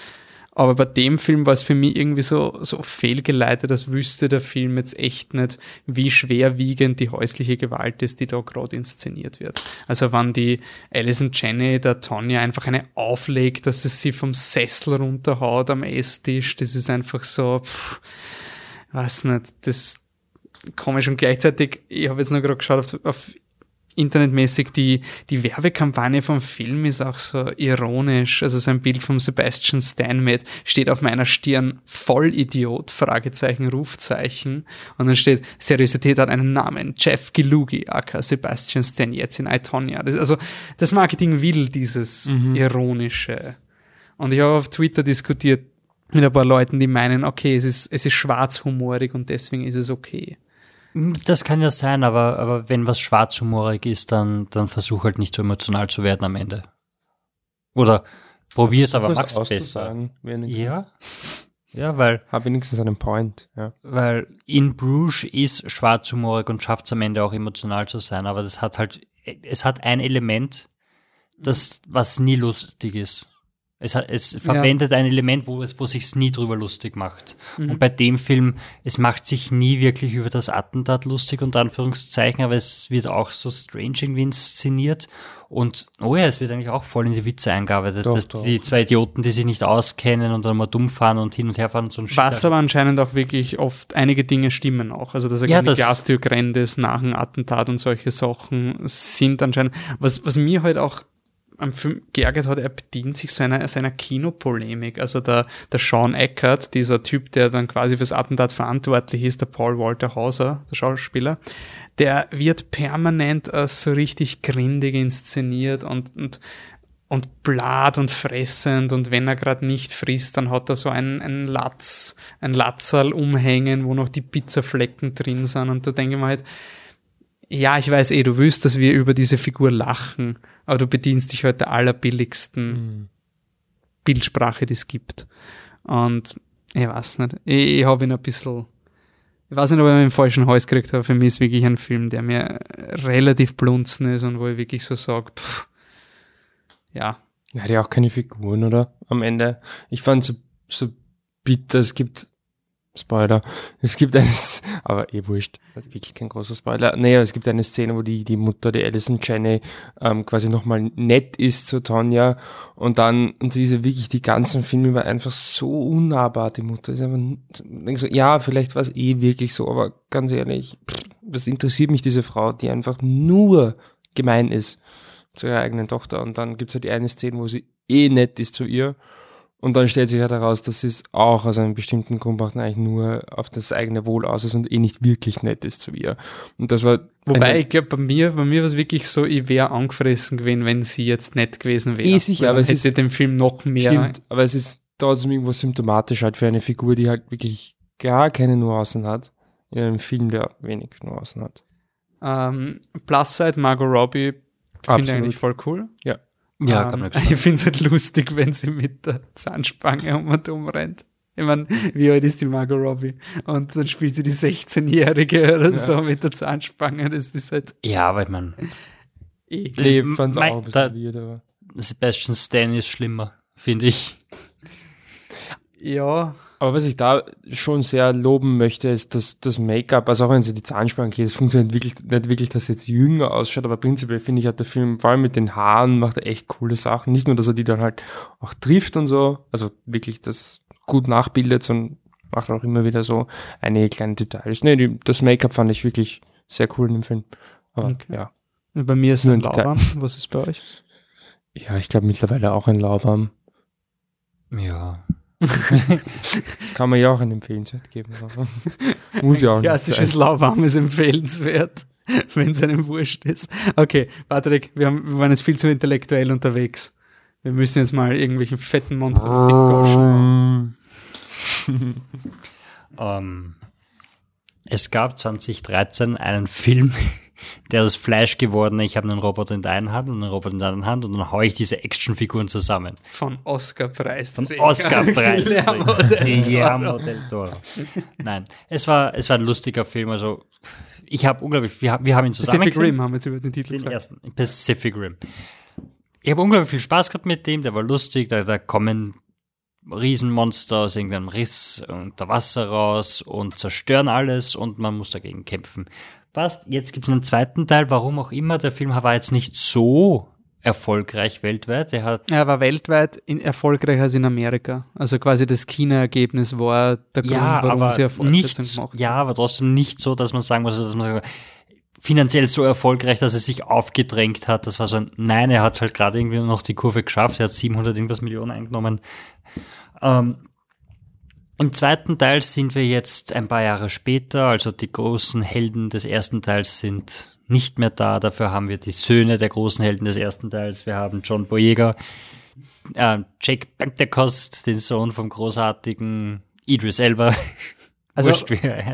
Aber bei dem Film war es für mich irgendwie so, so fehlgeleitet, als wüsste der Film jetzt echt nicht, wie schwerwiegend die häusliche Gewalt ist, die da gerade inszeniert wird. Also wenn die Alison Jenny der Tonja einfach eine auflegt, dass es sie vom Sessel runterhaut am Esstisch, das ist einfach so, pff, weiß nicht, das komisch und gleichzeitig, ich habe jetzt noch gerade geschaut auf, auf internetmäßig die, die Werbekampagne vom Film ist auch so ironisch. Also so ein Bild vom Sebastian Stan mit steht auf meiner Stirn Vollidiot, Fragezeichen, Rufzeichen. Und dann steht, Seriosität hat einen Namen, Jeff Gilugi, aka Sebastian Stan, jetzt in Itonia. Das, also das Marketing will dieses mhm. Ironische. Und ich habe auf Twitter diskutiert mit ein paar Leuten, die meinen, okay, es ist, es ist schwarzhumorig und deswegen ist es okay. Das kann ja sein, aber, aber wenn was schwarzhumorig ist, dann, dann versuch halt nicht so emotional zu werden am Ende. Oder probier's, aber mach's besser. Ja. Ja, weil. Hab wenigstens einen Point, ja. Weil in Bruges ist schwarzhumorig und schafft es am Ende auch emotional zu sein, aber das hat halt, es hat ein Element, das, was nie lustig ist. Es, es verwendet ja. ein Element, wo es wo sich's nie drüber lustig macht. Mhm. Und bei dem Film, es macht sich nie wirklich über das Attentat lustig, unter Anführungszeichen, aber es wird auch so strange irgendwie inszeniert. Und, oh ja, es wird eigentlich auch voll in die Witze eingearbeitet. Doch, doch. Die zwei Idioten, die sich nicht auskennen und dann mal dumm fahren und hin und her fahren und so ein Was aber anscheinend auch wirklich oft einige Dinge stimmen auch. Also, dass er ja, die Glastür grennt ist nach dem Attentat und solche Sachen sind anscheinend, was, was mir halt auch am Film geärgert hat, er bedient sich seiner, seiner Kinopolemik. Also der, der Sean Eckert, dieser Typ, der dann quasi fürs Attentat verantwortlich ist, der Paul Walter Hauser, der Schauspieler, der wird permanent als so richtig grindig inszeniert und, und und blatt und fressend. Und wenn er gerade nicht frisst, dann hat er so einen, einen Latz, ein Latzerl umhängen, wo noch die Pizzaflecken drin sind. Und da denke ich mir halt, ja, ich weiß eh, du willst, dass wir über diese Figur lachen, aber du bedienst dich heute der allerbilligsten mhm. Bildsprache, die es gibt. Und ich weiß nicht, ich, ich habe ihn ein bisschen, ich weiß nicht, ob ich ihn im falschen Hals gekriegt habe. Für mich ist wirklich ein Film, der mir relativ blunzen ist und wo ich wirklich so sage, pff, ja. Er hat ja auch keine Figuren, oder? Am Ende. Ich fand so, so bitter, es gibt Spoiler. Es gibt eines, aber eh wurscht, wirklich kein großer Spoiler. Naja, es gibt eine Szene, wo die, die Mutter, die Alison Jenny, ähm, quasi nochmal nett ist zu Tonja und dann, und sie ist ja wirklich die ganzen Filme über einfach so unnahbar, die Mutter ist einfach, so, ja, vielleicht war es eh wirklich so, aber ganz ehrlich, pff, was interessiert mich diese Frau, die einfach nur gemein ist zu ihrer eigenen Tochter? Und dann gibt's halt die eine Szene, wo sie eh nett ist zu ihr und dann stellt sich halt heraus, dass es auch aus einem bestimmten Grund eigentlich nur auf das eigene Wohl aus ist und eh nicht wirklich nett ist zu ihr. Und das war. Wobei, ich glaube, bei mir, bei mir war es wirklich so, ich wäre angefressen gewesen, wenn sie jetzt nett gewesen wäre. Eh sicher, aber es hätte ist, dem Film noch mehr. Stimmt, aber es ist trotzdem irgendwo symptomatisch halt für eine Figur, die halt wirklich gar keine Nuancen hat. In einem Film, der wenig Nuancen hat. Ähm, Plus Side Margot Robbie finde ich eigentlich voll cool. Ja. Ja, ähm, ich finde es halt lustig, wenn sie mit der Zahnspange um und um rennt. Ich meine, wie alt ist die Margot Robbie? Und dann spielt sie die 16-Jährige oder ja. so mit der Zahnspange. Das ist halt. Ja, aber ich meine. Ich fand es auch ein bisschen weird, aber. Sebastian Stan ist schlimmer, finde ich. Ja. Aber was ich da schon sehr loben möchte, ist, dass das Make-up, also auch wenn sie die Zahnspange geht, es funktioniert wirklich, nicht wirklich, dass sie jetzt jünger ausschaut, aber prinzipiell finde ich, hat der Film, vor allem mit den Haaren, macht er echt coole Sachen. Nicht nur, dass er die dann halt auch trifft und so, also wirklich das gut nachbildet, sondern macht auch immer wieder so einige kleine Details. Nee, die, das Make-up fand ich wirklich sehr cool in dem Film. Aber okay. ja. Bei mir ist es ein Lauwarm. Was ist bei euch? Ja, ich glaube mittlerweile auch ein Lauwarm. Ja. Kann man ja auch ein Empfehlenswert geben. Muss ja auch nicht. Klassisches lauwarmes Empfehlenswert, wenn es einem wurscht ist. Okay, Patrick, wir, haben, wir waren jetzt viel zu intellektuell unterwegs. Wir müssen jetzt mal irgendwelchen fetten Monster um, ähm, Es gab 2013 einen Film, der ist Fleisch geworden. Ich habe einen Roboter in der einen Hand und einen Roboter in der anderen Hand und dann haue ich diese Actionfiguren zusammen. Von Oscar-Preis. Von Oscar-Preis. Guillermo del Toro. Nein, es war, es war ein lustiger Film. Also ich habe unglaublich, wir, wir haben ihn zusammen Pacific Rim haben wir jetzt über den Titel den gesagt. Ersten, Pacific Rim. Ich habe unglaublich viel Spaß gehabt mit dem, der war lustig, da, da kommen Riesenmonster aus irgendeinem Riss unter Wasser raus und zerstören alles und man muss dagegen kämpfen. Passt, jetzt gibt es einen zweiten Teil, warum auch immer. Der Film war jetzt nicht so erfolgreich weltweit. Er, hat er war weltweit in, erfolgreicher als in Amerika. Also quasi das Kinoergebnis war der Grund, ja, warum sie erfolgreich nicht, gemacht Ja, aber trotzdem nicht so, dass man sagen muss, dass man sagt, finanziell so erfolgreich, dass er sich aufgedrängt hat. Das war so ein, nein, er hat halt gerade irgendwie noch die Kurve geschafft. Er hat 700 irgendwas Millionen eingenommen. Ähm, im zweiten Teil sind wir jetzt ein paar Jahre später, also die großen Helden des ersten Teils sind nicht mehr da. Dafür haben wir die Söhne der großen Helden des ersten Teils. Wir haben John Boyega, äh, Jake Pentecost, den Sohn vom großartigen Idris Elba. Also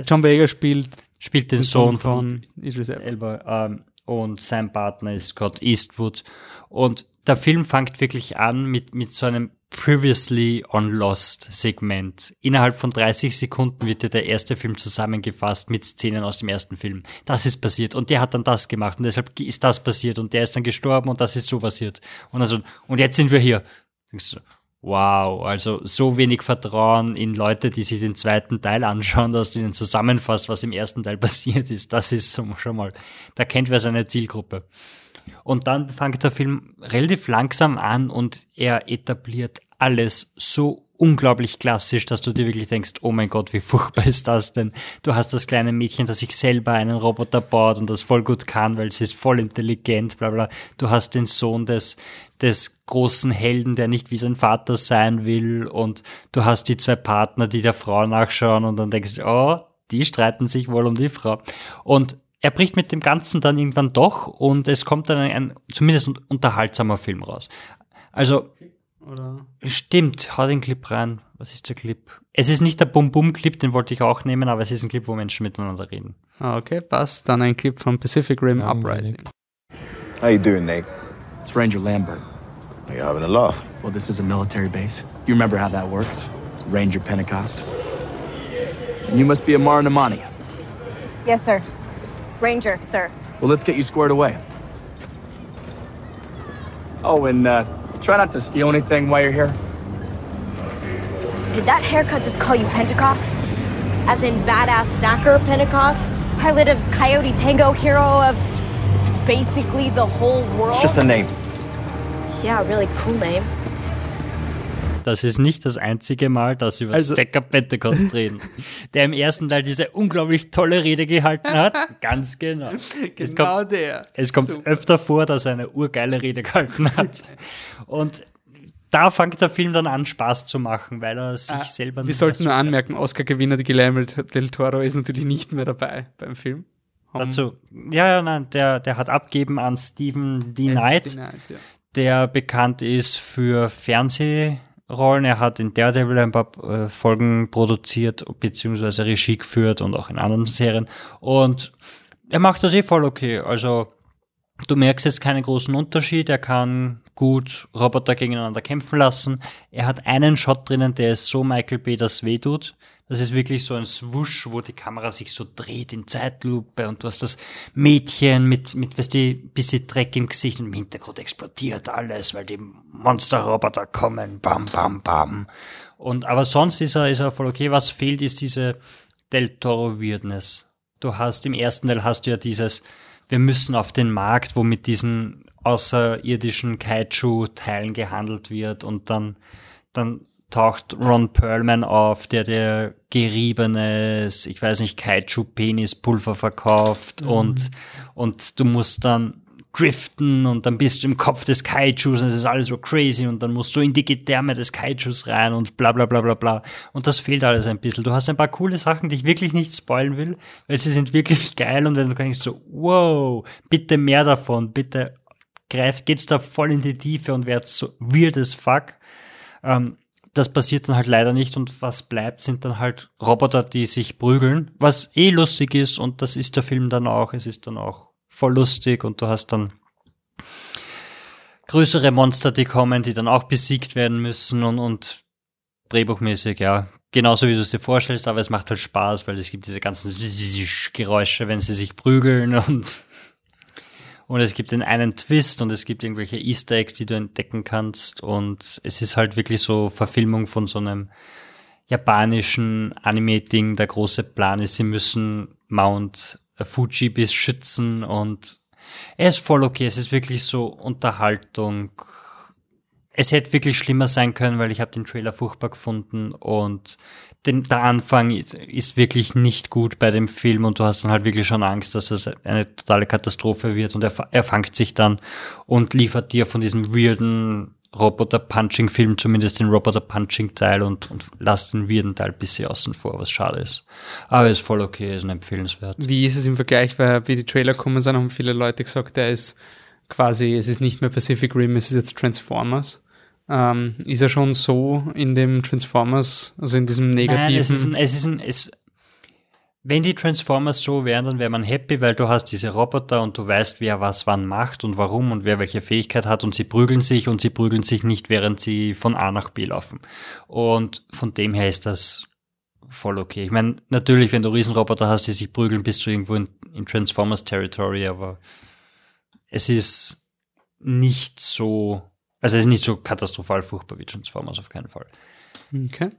John Boyega spielt, spielt den, den Sohn, von, von Idris Elba ähm, und sein Partner ist Scott Eastwood. Und der Film fängt wirklich an mit, mit so einem Previously on Lost Segment. Innerhalb von 30 Sekunden wird dir der erste Film zusammengefasst mit Szenen aus dem ersten Film. Das ist passiert und der hat dann das gemacht und deshalb ist das passiert und der ist dann gestorben und das ist so passiert. Und also, und jetzt sind wir hier. wow, also so wenig Vertrauen in Leute, die sich den zweiten Teil anschauen, dass du ihnen zusammenfasst, was im ersten Teil passiert ist. Das ist schon mal, da kennt wer seine Zielgruppe. Und dann fängt der Film relativ langsam an und er etabliert alles so unglaublich klassisch, dass du dir wirklich denkst, oh mein Gott, wie furchtbar ist das denn? Du hast das kleine Mädchen, das sich selber einen Roboter baut und das voll gut kann, weil sie ist voll intelligent, bla bla. Du hast den Sohn des, des großen Helden, der nicht wie sein Vater sein will und du hast die zwei Partner, die der Frau nachschauen und dann denkst du, oh, die streiten sich wohl um die Frau. Und er bricht mit dem Ganzen dann irgendwann doch und es kommt dann ein, ein zumindest unterhaltsamer Film raus. Also, Oder? stimmt, hau den Clip rein. Was ist der Clip? Es ist nicht der Bum-Bum-Clip, den wollte ich auch nehmen, aber es ist ein Clip, wo Menschen miteinander reden. Ah, okay, passt. Dann ein Clip von Pacific Rim ja, Uprising. How you doing, Nate? It's Ranger Lambert. Are you having a laugh? Well, this is a military base. You remember how that works? Ranger Pentecost. And you must be a Maranamani. Yes, sir. Ranger, sir. Well, let's get you squared away. Oh, and uh, try not to steal anything while you're here. Did that haircut just call you Pentecost? As in badass stacker Pentecost? Pilot of Coyote Tango, hero of basically the whole world? It's just a name. Yeah, really cool name. Das ist nicht das einzige Mal, dass über also, Stacker Pentecost reden. Der im ersten Teil diese unglaublich tolle Rede gehalten hat. Ganz genau. genau es kommt, der. Es kommt Super. öfter vor, dass er eine urgeile Rede gehalten hat. Und da fängt der Film dann an, Spaß zu machen, weil er sich ah, selber Wir sollten nur anmerken, Oscar-Gewinner Guillermo del Toro ist natürlich nicht mehr dabei beim Film. Dazu. Ja, ja, nein, der, der hat abgeben an Stephen D. Knight, ja. der bekannt ist für Fernseh- Rollen. Er hat in Daredevil ein paar äh, Folgen produziert bzw. Regie geführt und auch in anderen Serien. Und er macht das eh voll okay. Also du merkst jetzt keinen großen Unterschied. Er kann gut Roboter gegeneinander kämpfen lassen. Er hat einen Shot drinnen, der ist so Michael Bay, das weh tut. Das ist wirklich so ein Swoosh, wo die Kamera sich so dreht in Zeitlupe und du hast das Mädchen mit, mit, weißt du, bisschen Dreck im Gesicht und im Hintergrund explodiert alles, weil die Monsterroboter kommen, bam, bam, bam. Und, aber sonst ist er, ist er voll okay. Was fehlt, ist diese Del Toro Weirdness. Du hast im ersten Teil hast du ja dieses, wir müssen auf den Markt, wo mit diesen außerirdischen Kaiju-Teilen gehandelt wird und dann, dann taucht Ron Perlman auf, der der geriebenes, ich weiß nicht, Kaiju-Penis-Pulver verkauft mhm. und, und du musst dann driften und dann bist du im Kopf des Kaijus und es ist alles so crazy und dann musst du in die Gedärme des Kaijus rein und bla bla bla bla bla. Und das fehlt alles ein bisschen. Du hast ein paar coole Sachen, die ich wirklich nicht spoilen will, weil sie sind wirklich geil und wenn du denkst so, wow, bitte mehr davon, bitte greift, geht's da voll in die Tiefe und wird so weird as fuck. Ähm, das passiert dann halt leider nicht und was bleibt, sind dann halt Roboter, die sich prügeln, was eh lustig ist und das ist der Film dann auch. Es ist dann auch voll lustig und du hast dann größere Monster, die kommen, die dann auch besiegt werden müssen und, und drehbuchmäßig, ja, genauso wie du es dir vorstellst, aber es macht halt Spaß, weil es gibt diese ganzen Geräusche, wenn sie sich prügeln und und es gibt den einen Twist und es gibt irgendwelche Easter Eggs, die du entdecken kannst und es ist halt wirklich so Verfilmung von so einem japanischen Anime-Ding. Der große Plan ist, sie müssen Mount Fuji bis schützen und er ist voll okay. Es ist wirklich so Unterhaltung. Es hätte wirklich schlimmer sein können, weil ich habe den Trailer furchtbar gefunden und den, der Anfang ist, wirklich nicht gut bei dem Film und du hast dann halt wirklich schon Angst, dass es eine totale Katastrophe wird und er, er fangt sich dann und liefert dir von diesem weirden Roboter-Punching-Film zumindest den Roboter-Punching-Teil und, und lasst den weirden Teil ein bisschen außen vor, was schade ist. Aber ist voll okay, ist ein empfehlenswert. Wie ist es im Vergleich, weil wie die Trailer kommen sind, haben viele Leute gesagt, der ist quasi, es ist nicht mehr Pacific Rim, es ist jetzt Transformers ähm, ist er schon so in dem Transformers, also in diesem negativen. Nein, es ist ein, es ist ein, es, wenn die Transformers so wären, dann wäre man happy, weil du hast diese Roboter und du weißt, wer was wann macht und warum und wer welche Fähigkeit hat und sie prügeln sich und sie prügeln sich nicht, während sie von A nach B laufen. Und von dem her ist das voll okay. Ich meine, natürlich, wenn du Riesenroboter hast, die sich prügeln, bist du irgendwo in, in Transformers Territory, aber es ist nicht so also es ist nicht so katastrophal furchtbar wie Transformers, auf keinen Fall. Okay.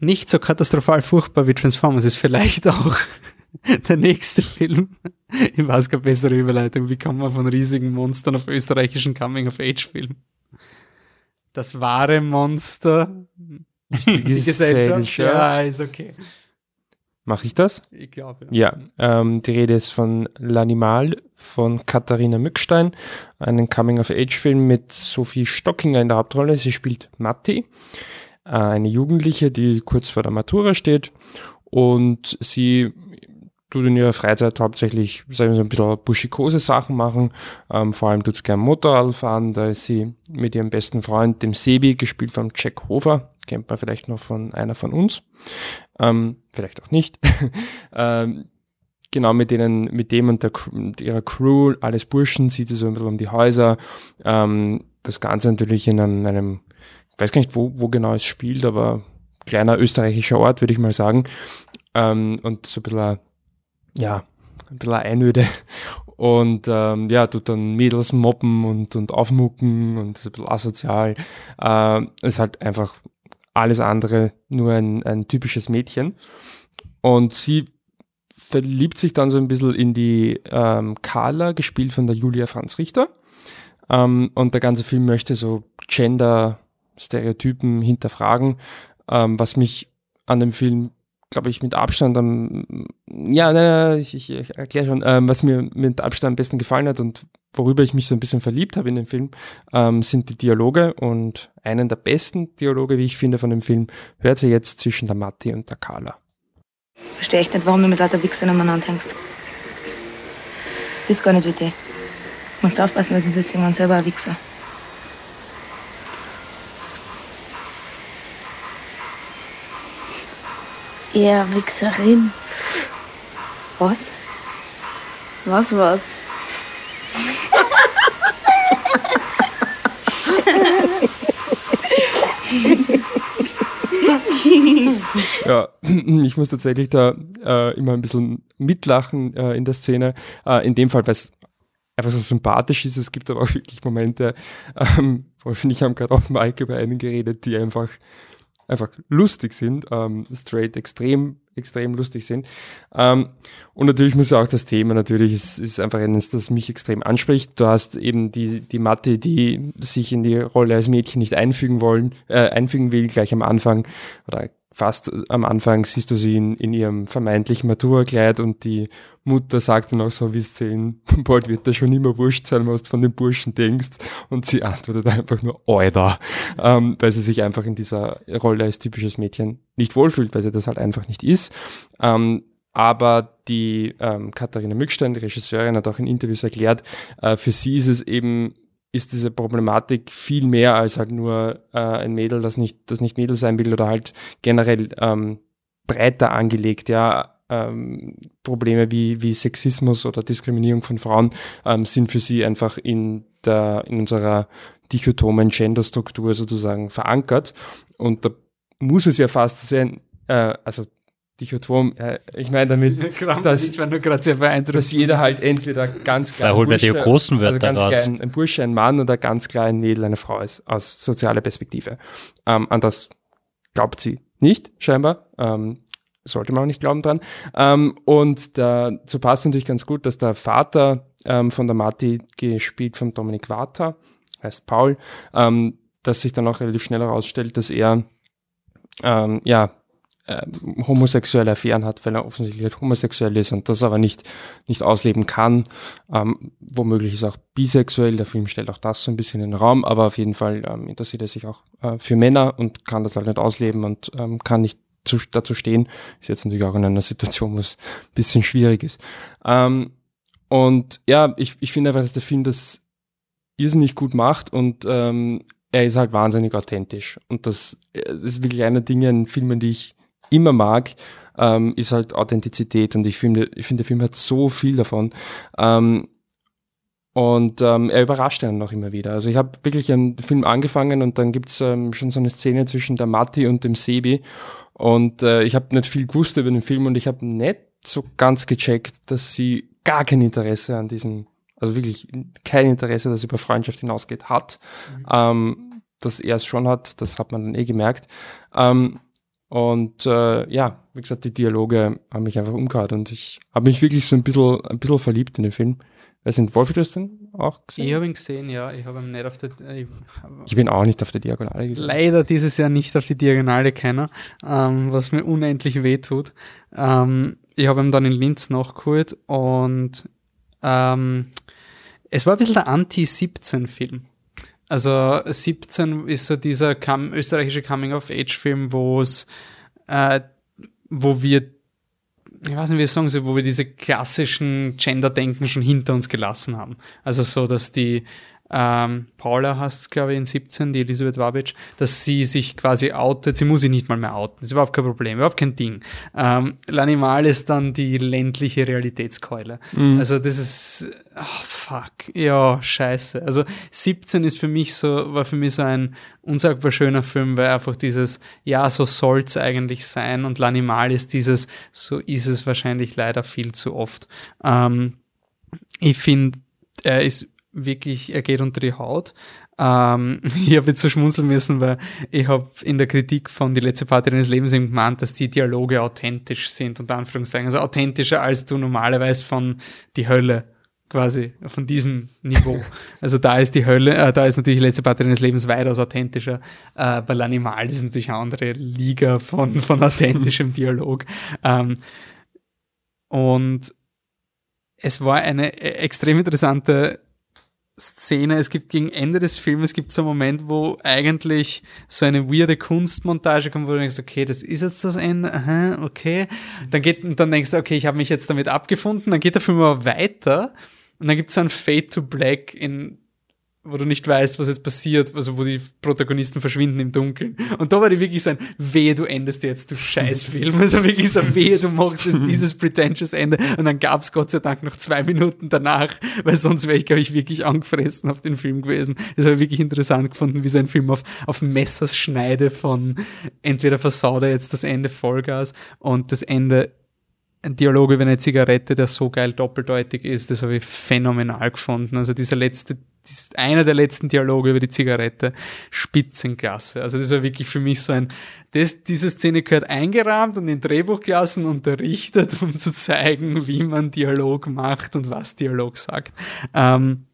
Nicht so katastrophal furchtbar wie Transformers ist vielleicht auch der nächste Film. Ich weiß keine bessere Überleitung. Wie kann man von riesigen Monstern auf österreichischen Coming-of-Age-Film? Das wahre Monster ist die, die Gesellschaft. Ja, ist okay. Mache ich das? Ich glaube, ja. ja ähm, die Rede ist von L'Animal von Katharina Mückstein, einen Coming-of-Age-Film mit Sophie Stockinger in der Hauptrolle. Sie spielt Matti, äh, eine Jugendliche, die kurz vor der Matura steht und sie tut in ihrer Freizeit hauptsächlich, sagen wir so, ein bisschen buschikose Sachen machen. Ähm, vor allem tut sie gerne Motorrad fahren. Da ist sie mit ihrem besten Freund, dem Sebi, gespielt von Jack Hofer, kennt man vielleicht noch von einer von uns, ähm, vielleicht auch nicht. ähm, genau mit denen, mit dem und der, ihrer Crew, alles Burschen, zieht sie so ein bisschen um die Häuser. Ähm, das Ganze natürlich in einem, einem, ich weiß gar nicht, wo, wo genau es spielt, aber kleiner österreichischer Ort, würde ich mal sagen. Ähm, und so ein bisschen, ja, ein bisschen Einöde. Und ähm, ja, tut dann Mädels mobben und, und aufmucken und ist ein bisschen asozial. Äh, ist halt einfach alles andere nur ein, ein typisches Mädchen. Und sie verliebt sich dann so ein bisschen in die ähm, Carla, gespielt von der Julia Franz Richter. Ähm, und der ganze Film möchte so Gender-Stereotypen hinterfragen, ähm, was mich an dem Film glaube ich, mit Abstand am, ja, nein, nein, ich, ich, ich erkläre schon, ähm, was mir mit Abstand am besten gefallen hat und worüber ich mich so ein bisschen verliebt habe in dem Film, ähm, sind die Dialoge und einen der besten Dialoge, wie ich finde, von dem Film, hört sie jetzt zwischen der Matti und der Carla. Verstehe ich nicht, warum du mit lauter Wichsern umeinander hängst. Bist gar nicht wie die. Musst aufpassen, weil sonst wirst du irgendwann selber ein Wichser. Ja, Wichserin. Was? Was, was? ja, ich muss tatsächlich da äh, immer ein bisschen mitlachen äh, in der Szene. Äh, in dem Fall, weil es einfach so sympathisch ist. Es gibt aber auch wirklich Momente, ähm, Wolf und ich haben gerade auf Mike über einen geredet, die einfach einfach lustig sind, ähm, straight extrem, extrem lustig sind. Ähm, und natürlich muss auch das Thema natürlich ist, ist einfach eines, das mich extrem anspricht. Du hast eben die, die Mathe, die sich in die Rolle als Mädchen nicht einfügen wollen, äh, einfügen will, gleich am Anfang oder fast am Anfang siehst du sie in, in ihrem vermeintlichen Maturkleid und die Mutter sagt dann auch so, wie sehen, bald wird das schon immer wurscht sein, was du von den Burschen denkst. Und sie antwortet einfach nur, Alter, ähm, weil sie sich einfach in dieser Rolle als typisches Mädchen nicht wohlfühlt, weil sie das halt einfach nicht ist. Ähm, aber die ähm, Katharina Mückstein, die Regisseurin, hat auch in Interviews erklärt, äh, für sie ist es eben ist diese Problematik viel mehr als halt nur äh, ein Mädel, das nicht, das nicht Mädel sein will oder halt generell ähm, breiter angelegt, ja. Ähm, Probleme wie, wie Sexismus oder Diskriminierung von Frauen ähm, sind für sie einfach in der, in unserer dichotomen Genderstruktur sozusagen verankert. Und da muss es ja fast sein, äh, also Dichotom, äh, ich meine damit, dass, dass jeder halt entweder ganz klar da holen wir die großen Wörter also ganz klein, ein Bursche, ein Mann oder ganz klar ein Mädel, eine Frau ist, aus sozialer Perspektive. Ähm, an das glaubt sie nicht, scheinbar. Ähm, sollte man auch nicht glauben dran. Ähm, und dazu passt natürlich ganz gut, dass der Vater ähm, von der Marti, gespielt von Dominik Water, heißt Paul, ähm, dass sich dann auch relativ schnell herausstellt, dass er ähm, ja äh, homosexuelle Affären hat, weil er offensichtlich halt homosexuell ist und das aber nicht, nicht ausleben kann. Ähm, womöglich ist er auch bisexuell, der Film stellt auch das so ein bisschen in den Raum, aber auf jeden Fall ähm, interessiert er sich auch äh, für Männer und kann das halt nicht ausleben und ähm, kann nicht zu, dazu stehen. Ist jetzt natürlich auch in einer Situation, wo es ein bisschen schwierig ist. Ähm, und ja, ich, ich finde einfach, dass der Film das irrsinnig gut macht und ähm, er ist halt wahnsinnig authentisch. Und das, das ist wirklich einer der Dinge in Filmen, die ich immer mag, ähm, ist halt Authentizität und ich finde, ich finde, der Film hat so viel davon. Ähm, und ähm, er überrascht einen noch immer wieder. Also ich habe wirklich einen Film angefangen und dann gibt's ähm, schon so eine Szene zwischen der Matti und dem Sebi. Und äh, ich habe nicht viel gewusst über den Film und ich habe nicht so ganz gecheckt, dass sie gar kein Interesse an diesem, also wirklich kein Interesse, das über Freundschaft hinausgeht, hat. Mhm. Ähm, dass er es schon hat, das hat man dann eh gemerkt. Ähm, und äh, ja, wie gesagt, die Dialoge haben mich einfach umgehauen und ich habe mich wirklich so ein bisschen, ein bisschen verliebt in den Film. Wer sind Wolfi, du hast den auch gesehen? Ich habe ihn gesehen, ja. Ich habe ihn nicht auf der. Ich, ich, bin auch nicht auf der Diagonale gesehen. Leider dieses Jahr nicht auf die Diagonale keiner, ähm, was mir unendlich weh tut. Ähm, ich habe ihn dann in Linz nachgeholt und ähm, es war ein bisschen der Anti-17-Film. Also 17 ist so dieser Come, österreichische Coming-of-Age-Film, wo es, äh, wo wir, ich weiß nicht, wie ich sagen soll, wo wir diese klassischen Gender-Denken schon hinter uns gelassen haben. Also so, dass die ähm, Paula heißt glaube ich, in 17, die Elisabeth Wabic, dass sie sich quasi outet. Sie muss sich nicht mal mehr outen. Das ist überhaupt kein Problem, überhaupt kein Ding. Ähm, L'Animal ist dann die ländliche Realitätskeule. Mhm. Also das ist, oh, fuck, ja, scheiße. Also 17 ist für mich so, war für mich so ein unsagbar schöner Film, weil einfach dieses, ja, so soll's eigentlich sein und L'Animal ist dieses, so ist es wahrscheinlich leider viel zu oft. Ähm, ich finde, er ist wirklich, er geht unter die Haut. Ähm, ich habe jetzt so schmunzeln müssen, weil ich habe in der Kritik von Die letzte Party deines Lebens eben gemeint, dass die Dialoge authentisch sind, unter Anführungszeichen. Also authentischer als du normalerweise von Die Hölle quasi von diesem Niveau. Also da ist die Hölle, äh, da ist natürlich die letzte Party deines Lebens weitaus authentischer, äh, weil Animal ist natürlich eine andere Liga von, von authentischem Dialog. Ähm, und es war eine e-, extrem interessante Szene. Es gibt gegen Ende des Films, es gibt so einen Moment, wo eigentlich so eine weirde Kunstmontage kommt, wo du denkst, okay, das ist jetzt das Ende, aha, okay. Dann geht, und dann denkst du, okay, ich habe mich jetzt damit abgefunden. Dann geht der Film aber weiter und dann gibt es so ein Fade to Black in wo du nicht weißt, was jetzt passiert, also wo die Protagonisten verschwinden im Dunkeln. Und da war die wirklich so ein, wehe, du endest jetzt, du Scheißfilm. Also wirklich so, wehe, du machst jetzt dieses pretentious Ende. Und dann gab es Gott sei Dank noch zwei Minuten danach, weil sonst wäre ich, glaube ich, wirklich angefressen auf den Film gewesen. Das habe ich wirklich interessant gefunden, wie sein Film auf, auf Messers Schneide von entweder versaut er jetzt das Ende Vollgas und das Ende ein Dialog über eine Zigarette, der so geil doppeldeutig ist, das habe ich phänomenal gefunden. Also dieser letzte ist einer der letzten Dialoge über die Zigarette, Spitzenklasse. Also das war wirklich für mich so ein, das, diese Szene gehört eingerahmt und in Drehbuchklassen unterrichtet, um zu zeigen, wie man Dialog macht und was Dialog sagt. Ähm,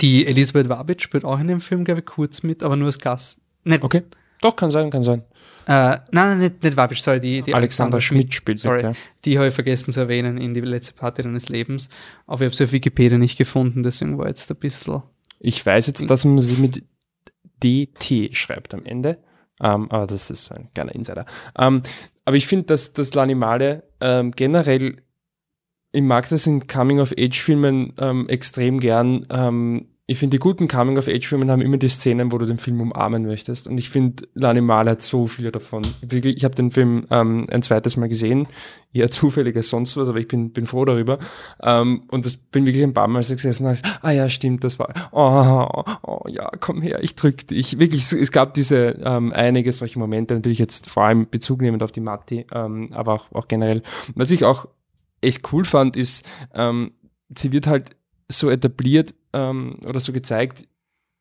die Elisabeth Wabitsch spielt auch in dem Film, glaube ich, kurz mit, aber nur als Gast. Nicht, okay. Doch, kann sein, kann sein. Äh, nein, nicht, nicht Wabitsch, sorry, die, die Alexander, Alexander Schmidt spielt sorry, ja. Die habe ich vergessen zu erwähnen in die letzte Party deines Lebens. Aber ich habe sie auf Wikipedia nicht gefunden, deswegen war jetzt ein bisschen ich weiß jetzt, dass man sie mit DT schreibt am Ende. Um, ähm, aber das ist ein kleiner Insider. Um, ähm, aber ich finde, dass das L'Animale ähm, generell, ich mag das in Coming-of-Age-Filmen ähm, extrem gern, ähm, ich finde, die guten Coming-of-Age-Filme haben immer die Szenen, wo du den Film umarmen möchtest. Und ich finde, L'Animal hat so viele davon. Ich habe den Film ähm, ein zweites Mal gesehen, eher zufällig als sonst was, aber ich bin, bin froh darüber. Ähm, und das bin wirklich ein paar Mal so gesessen, ah ja, stimmt, das war, oh, oh, ja, komm her, ich drück dich. Wirklich, es gab diese ähm, einige solche Momente, natürlich jetzt vor allem Bezug nehmend auf die Matti, ähm, aber auch, auch generell. Was ich auch echt cool fand, ist, ähm, sie wird halt so etabliert ähm, oder so gezeigt,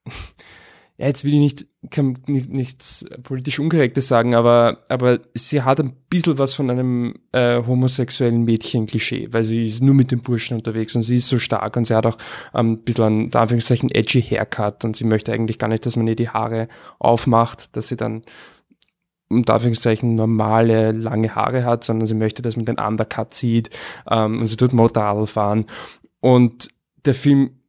ja, jetzt will ich nicht, kann nicht, nichts politisch Unkorrektes sagen, aber, aber sie hat ein bisschen was von einem äh, homosexuellen Mädchen-Klischee, weil sie ist nur mit dem Burschen unterwegs und sie ist so stark und sie hat auch ähm, ein bisschen ein, Anführungszeichen, edgy Haircut und sie möchte eigentlich gar nicht, dass man ihr die Haare aufmacht, dass sie dann unter Anführungszeichen normale, lange Haare hat, sondern sie möchte, dass man den Undercut sieht ähm, und sie tut Motorrad fahren. Und der Film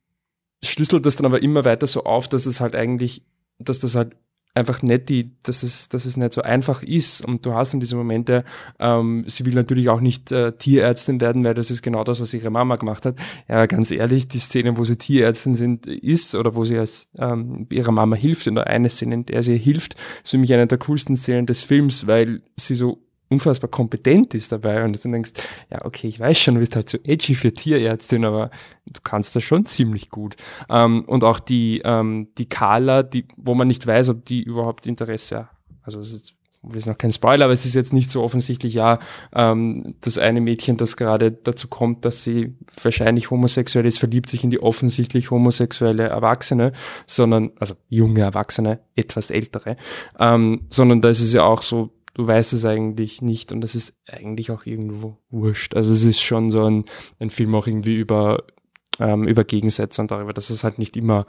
schlüsselt das dann aber immer weiter so auf, dass es halt eigentlich, dass das halt einfach nicht die, dass es, dass es nicht so einfach ist. Und du hast in diese Momente, ähm, sie will natürlich auch nicht äh, Tierärztin werden, weil das ist genau das, was ihre Mama gemacht hat. Ja, ganz ehrlich, die Szene, wo sie Tierärztin sind, ist oder wo sie als ähm, ihrer Mama hilft, oder eine Szene, in der sie hilft, ist für mich eine der coolsten Szenen des Films, weil sie so unfassbar kompetent ist dabei und du denkst, ja, okay, ich weiß schon, du bist halt so edgy für Tierärztin, aber du kannst das schon ziemlich gut. Ähm, und auch die, ähm, die Carla, die, wo man nicht weiß, ob die überhaupt Interesse, also es ist, das ist noch kein Spoiler, aber es ist jetzt nicht so offensichtlich, ja, ähm, das eine Mädchen, das gerade dazu kommt, dass sie wahrscheinlich homosexuell ist, verliebt sich in die offensichtlich homosexuelle Erwachsene, sondern, also junge Erwachsene, etwas ältere, ähm, sondern da ist es ja auch so, du weißt es eigentlich nicht und das ist eigentlich auch irgendwo wurscht. Also es ist schon so ein, ein Film auch irgendwie über, ähm, über Gegensätze und darüber, dass es halt nicht immer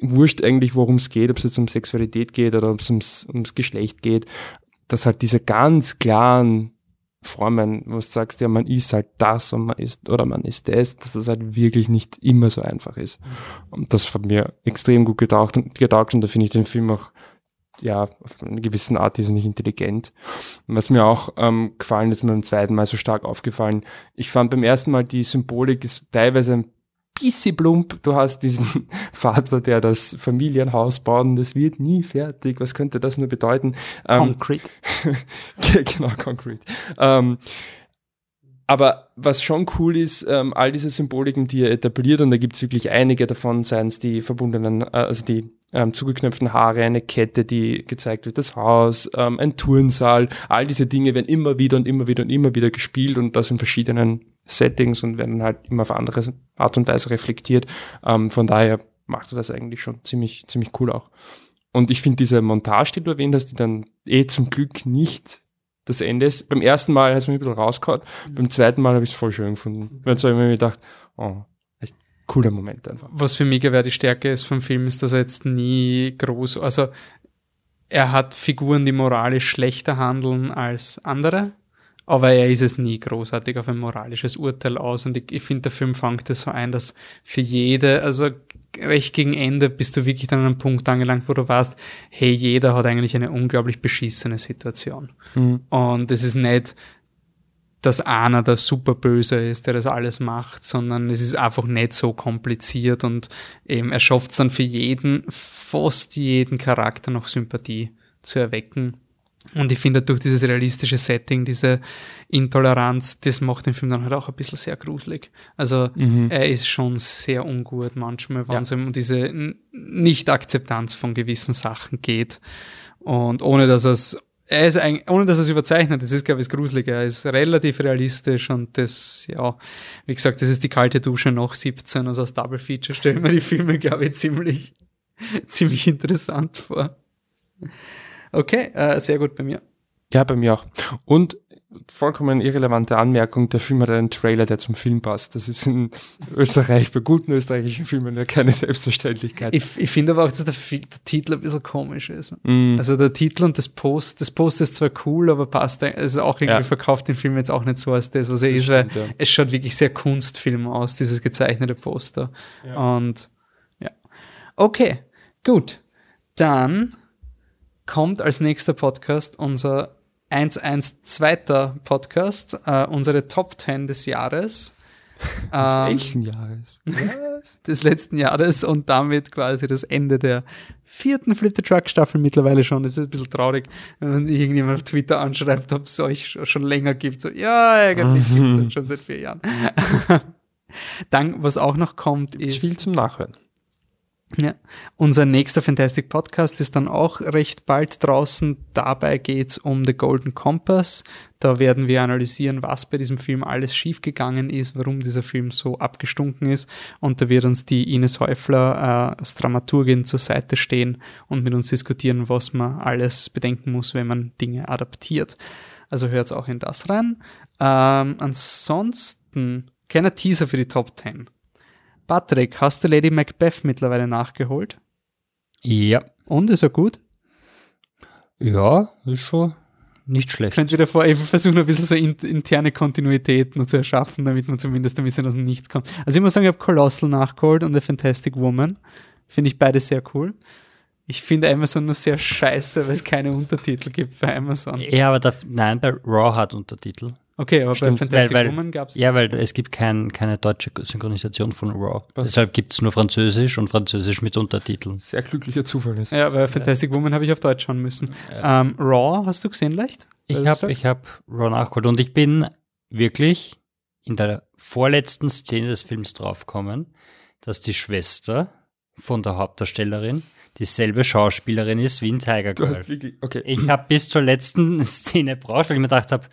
wurscht eigentlich, worum es geht, ob es jetzt um Sexualität geht oder ob es ums, ums Geschlecht geht, dass halt diese ganz klaren Formen, wo du sagst, ja, man ist halt das und man ist oder man ist das, dass das halt wirklich nicht immer so einfach ist. Und das hat mir extrem gut getaugt und, getaugt und da finde ich den Film auch ja, auf eine gewisse Art ist nicht intelligent. Was mir auch ähm, gefallen ist, mir beim zweiten Mal so stark aufgefallen. Ich fand beim ersten Mal die Symbolik ist teilweise ein bisschen plump. Du hast diesen Vater, der das Familienhaus baut und das wird nie fertig. Was könnte das nur bedeuten? Ähm, Concrete. genau, Concrete. Ähm, aber was schon cool ist, ähm, all diese Symboliken, die er etabliert, und da gibt's wirklich einige davon, seien es die verbundenen, äh, also die ähm, zugeknöpften Haare, eine Kette, die gezeigt wird, das Haus, ähm, ein Turnsaal, all diese Dinge werden immer wieder und immer wieder und immer wieder gespielt und das in verschiedenen Settings und werden halt immer auf andere Art und Weise reflektiert. Ähm, von daher macht er das eigentlich schon ziemlich, ziemlich cool auch. Und ich finde diese Montage, die du erwähnt hast, die dann eh zum Glück nicht das Ende ist. Beim ersten Mal hat es mich ein bisschen rausgehauen, mhm. beim zweiten Mal habe ich es voll schön gefunden. Weil so habe ich mir gedacht, oh, cooler Moment einfach. Was für mich wäre die Stärke ist vom Film, ist, dass er jetzt nie groß, also er hat Figuren, die moralisch schlechter handeln als andere aber er ist es nie großartig auf ein moralisches Urteil aus. Und ich, ich finde, der Film fängt es so ein, dass für jede, also recht gegen Ende bist du wirklich dann an einem Punkt angelangt, wo du weißt, hey, jeder hat eigentlich eine unglaublich beschissene Situation. Mhm. Und es ist nicht, dass einer der Superböse ist, der das alles macht, sondern es ist einfach nicht so kompliziert und eben er schafft es dann für jeden, fast jeden Charakter noch Sympathie zu erwecken. Und ich finde, durch dieses realistische Setting, diese Intoleranz, das macht den Film dann halt auch ein bisschen sehr gruselig. Also mhm. er ist schon sehr ungut manchmal, wenn es um diese Nicht-Akzeptanz von gewissen Sachen geht. Und ohne dass es, er ist eigentlich, ohne dass es überzeichnet, das ist, glaube ich, das Gruselige. Er ist relativ realistisch und das, ja, wie gesagt, das ist die kalte Dusche nach 17, also als Double Feature stellen wir die Filme, glaube ich, ziemlich, ziemlich interessant vor. Okay, äh, sehr gut bei mir. Ja, bei mir auch. Und vollkommen irrelevante Anmerkung, der Film hat einen Trailer, der zum Film passt. Das ist in Österreich, bei guten österreichischen Filmen ja keine Selbstverständlichkeit. Ich, ich finde aber auch, dass der, der, Titel ein bisschen komisch ist. Mm. Also der Titel und das Post, das Post ist zwar cool, aber passt, also auch irgendwie ja. verkauft den Film jetzt auch nicht so als das, was er das ist, stimmt, weil ja. es schaut wirklich sehr Kunstfilm aus, dieses gezeichnete Poster. Ja. Und ja. Okay, gut. Dann kommt als nächster Podcast unser 112. Podcast, äh, unsere Top 10 des Jahres. Ähm, welchen Jahres? des letzten Jahres und damit quasi das Ende der vierten Flip the Truck Staffel mittlerweile schon. Das ist ein bisschen traurig, wenn irgendjemand auf Twitter anschreibt, ob es euch schon länger gibt. So, ja, eigentlich gibt es schon seit vier Jahren. Dann, was auch noch kommt, ist. Viel zum Nachhören. Ja. Unser nächster Fantastic Podcast ist dann auch recht bald draußen. Dabei geht's um The Golden Compass. Da werden wir analysieren, was bei diesem Film alles schiefgegangen ist, warum dieser Film so abgestunken ist. Und da wird uns die Ines Häufler äh, als Dramaturgin zur Seite stehen und mit uns diskutieren, was man alles bedenken muss, wenn man Dinge adaptiert. Also hört's auch in das rein. Ähm, ansonsten, kleiner Teaser für die Top 10. Patrick, hast du Lady Macbeth mittlerweile nachgeholt? Ja. Und ist er gut? Ja, ist schon nicht schlecht. Könnt ihr davor eben versuchen, ein bisschen so interne Kontinuitäten zu erschaffen, damit man zumindest ein bisschen aus dem Nichts kommt. Also ich muss sagen, ich habe Colossal nachgeholt und The Fantastic Woman. Finde ich beide sehr cool. Ich finde Amazon nur sehr scheiße, weil es keine Untertitel gibt bei Amazon. Ja, aber da, nein, bei Raw hat Untertitel. Okay, aber Stimmt, bei Fantastic weil, weil, Woman gab es. Ja, weil es gibt kein, keine deutsche Synchronisation von Raw. Was? Deshalb gibt es nur Französisch und Französisch mit Untertiteln. Sehr glücklicher Zufall ist. Ja, weil Fantastic ja. Woman habe ich auf Deutsch schauen müssen. Ja. Ähm, Raw, hast du gesehen leicht? Ich habe hab Raw nachgeholt und ich bin wirklich in der vorletzten Szene des Films draufgekommen, dass die Schwester von der Hauptdarstellerin dieselbe Schauspielerin ist wie in Tiger Girl. Du hast wirklich, okay. Ich habe bis zur letzten Szene braucht, weil ich mir gedacht habe?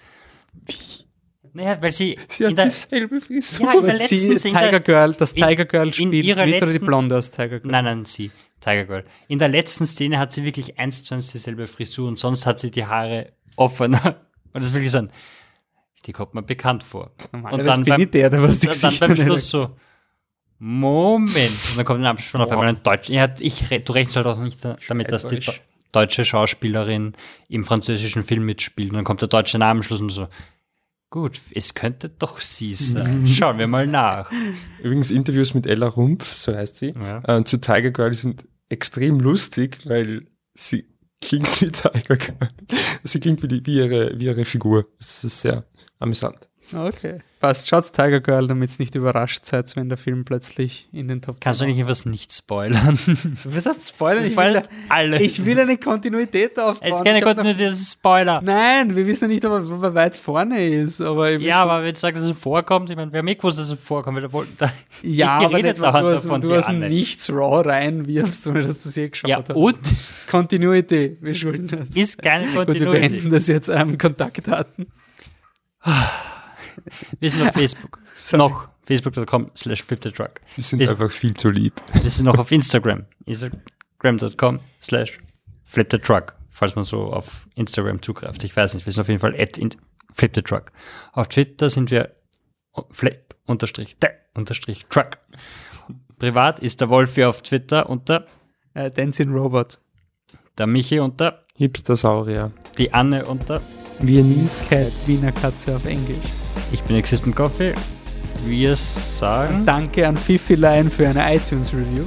Naja, weil sie. Sie hat dieselbe Frisur. Ja, in der letzten sie ist Tiger Girl, das Tiger Girl in, spielt in ihrer letzten, die Blonde aus Tiger Girl. Nein, nein, sie. Tiger Girl. In der letzten Szene hat sie wirklich eins zu eins dieselbe Frisur und sonst hat sie die Haare offener. Und das ist wirklich so ein. Die kommt mir bekannt vor. Und dann beim, der, der was die dann beim Schluss so. Moment. Und dann kommt ein Abspann auf einmal ein Deutsch. Ja, ich, du rechnest halt auch nicht damit, dass die deutsche Schauspielerin im französischen Film mitspielt. Und dann kommt der deutsche Name am Schluss und so. Gut, es könnte doch sie sein. Schauen wir mal nach. Übrigens, Interviews mit Ella Rumpf, so heißt sie, ja. äh, zu Tiger Girl sind extrem lustig, weil sie klingt wie Tiger Girl. Sie klingt wie, die, wie, ihre, wie ihre Figur. Das ist sehr amüsant. Okay. Passt. Schaut Tiger Girl, damit es nicht überrascht seid, wenn der Film plötzlich in den Top Kannst du eigentlich etwas nicht spoilern? Was heißt spoilern? Ich will, alles. ich will eine Kontinuität aufbauen. Es ist keine Kontinuität, das ist Spoiler. Nein, wir wissen nicht, ob er weit vorne ist. Aber ja, aber wenn du sagst, dass er vorkommt, ich meine, wir haben eh gewusst, dass er vorkommt. Wir wollten da, ja, aber nicht, du hast, du hast nichts Raw reinwirfst, ohne dass du es eh geschaut ja, hast. und? Continuity, wir schulden das. Ist keine Kontinuität. Gut, wir beenden das jetzt am ähm, Kontaktdaten. Wir sind auf Facebook. noch facebook.com slash fliptetruck. Wir sind wir einfach viel zu lieb. Wir sind noch auf Instagram. Instagram.com slash fliptetruck, falls man so auf Instagram zugreift. Ich weiß nicht, wir sind auf jeden Fall at fliptetruck. Auf Twitter sind wir flip unterstrich unterstrich truck. Privat ist der Wolfi auf Twitter unter äh, Dancing Robot. Der Michi unter Hipstersaurier. Die Anne unter Viennese Cat, Wiener Katze auf Englisch. Ich bin Existent Coffee. Wir sagen. Danke an Fifiline für eine iTunes-Review.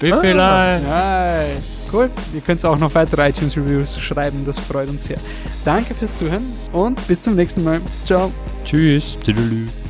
Fifiline! Ah, cool. Ihr könnt auch noch weitere iTunes-Reviews schreiben, das freut uns sehr. Danke fürs Zuhören und bis zum nächsten Mal. Ciao. Tschüss. Tschüss.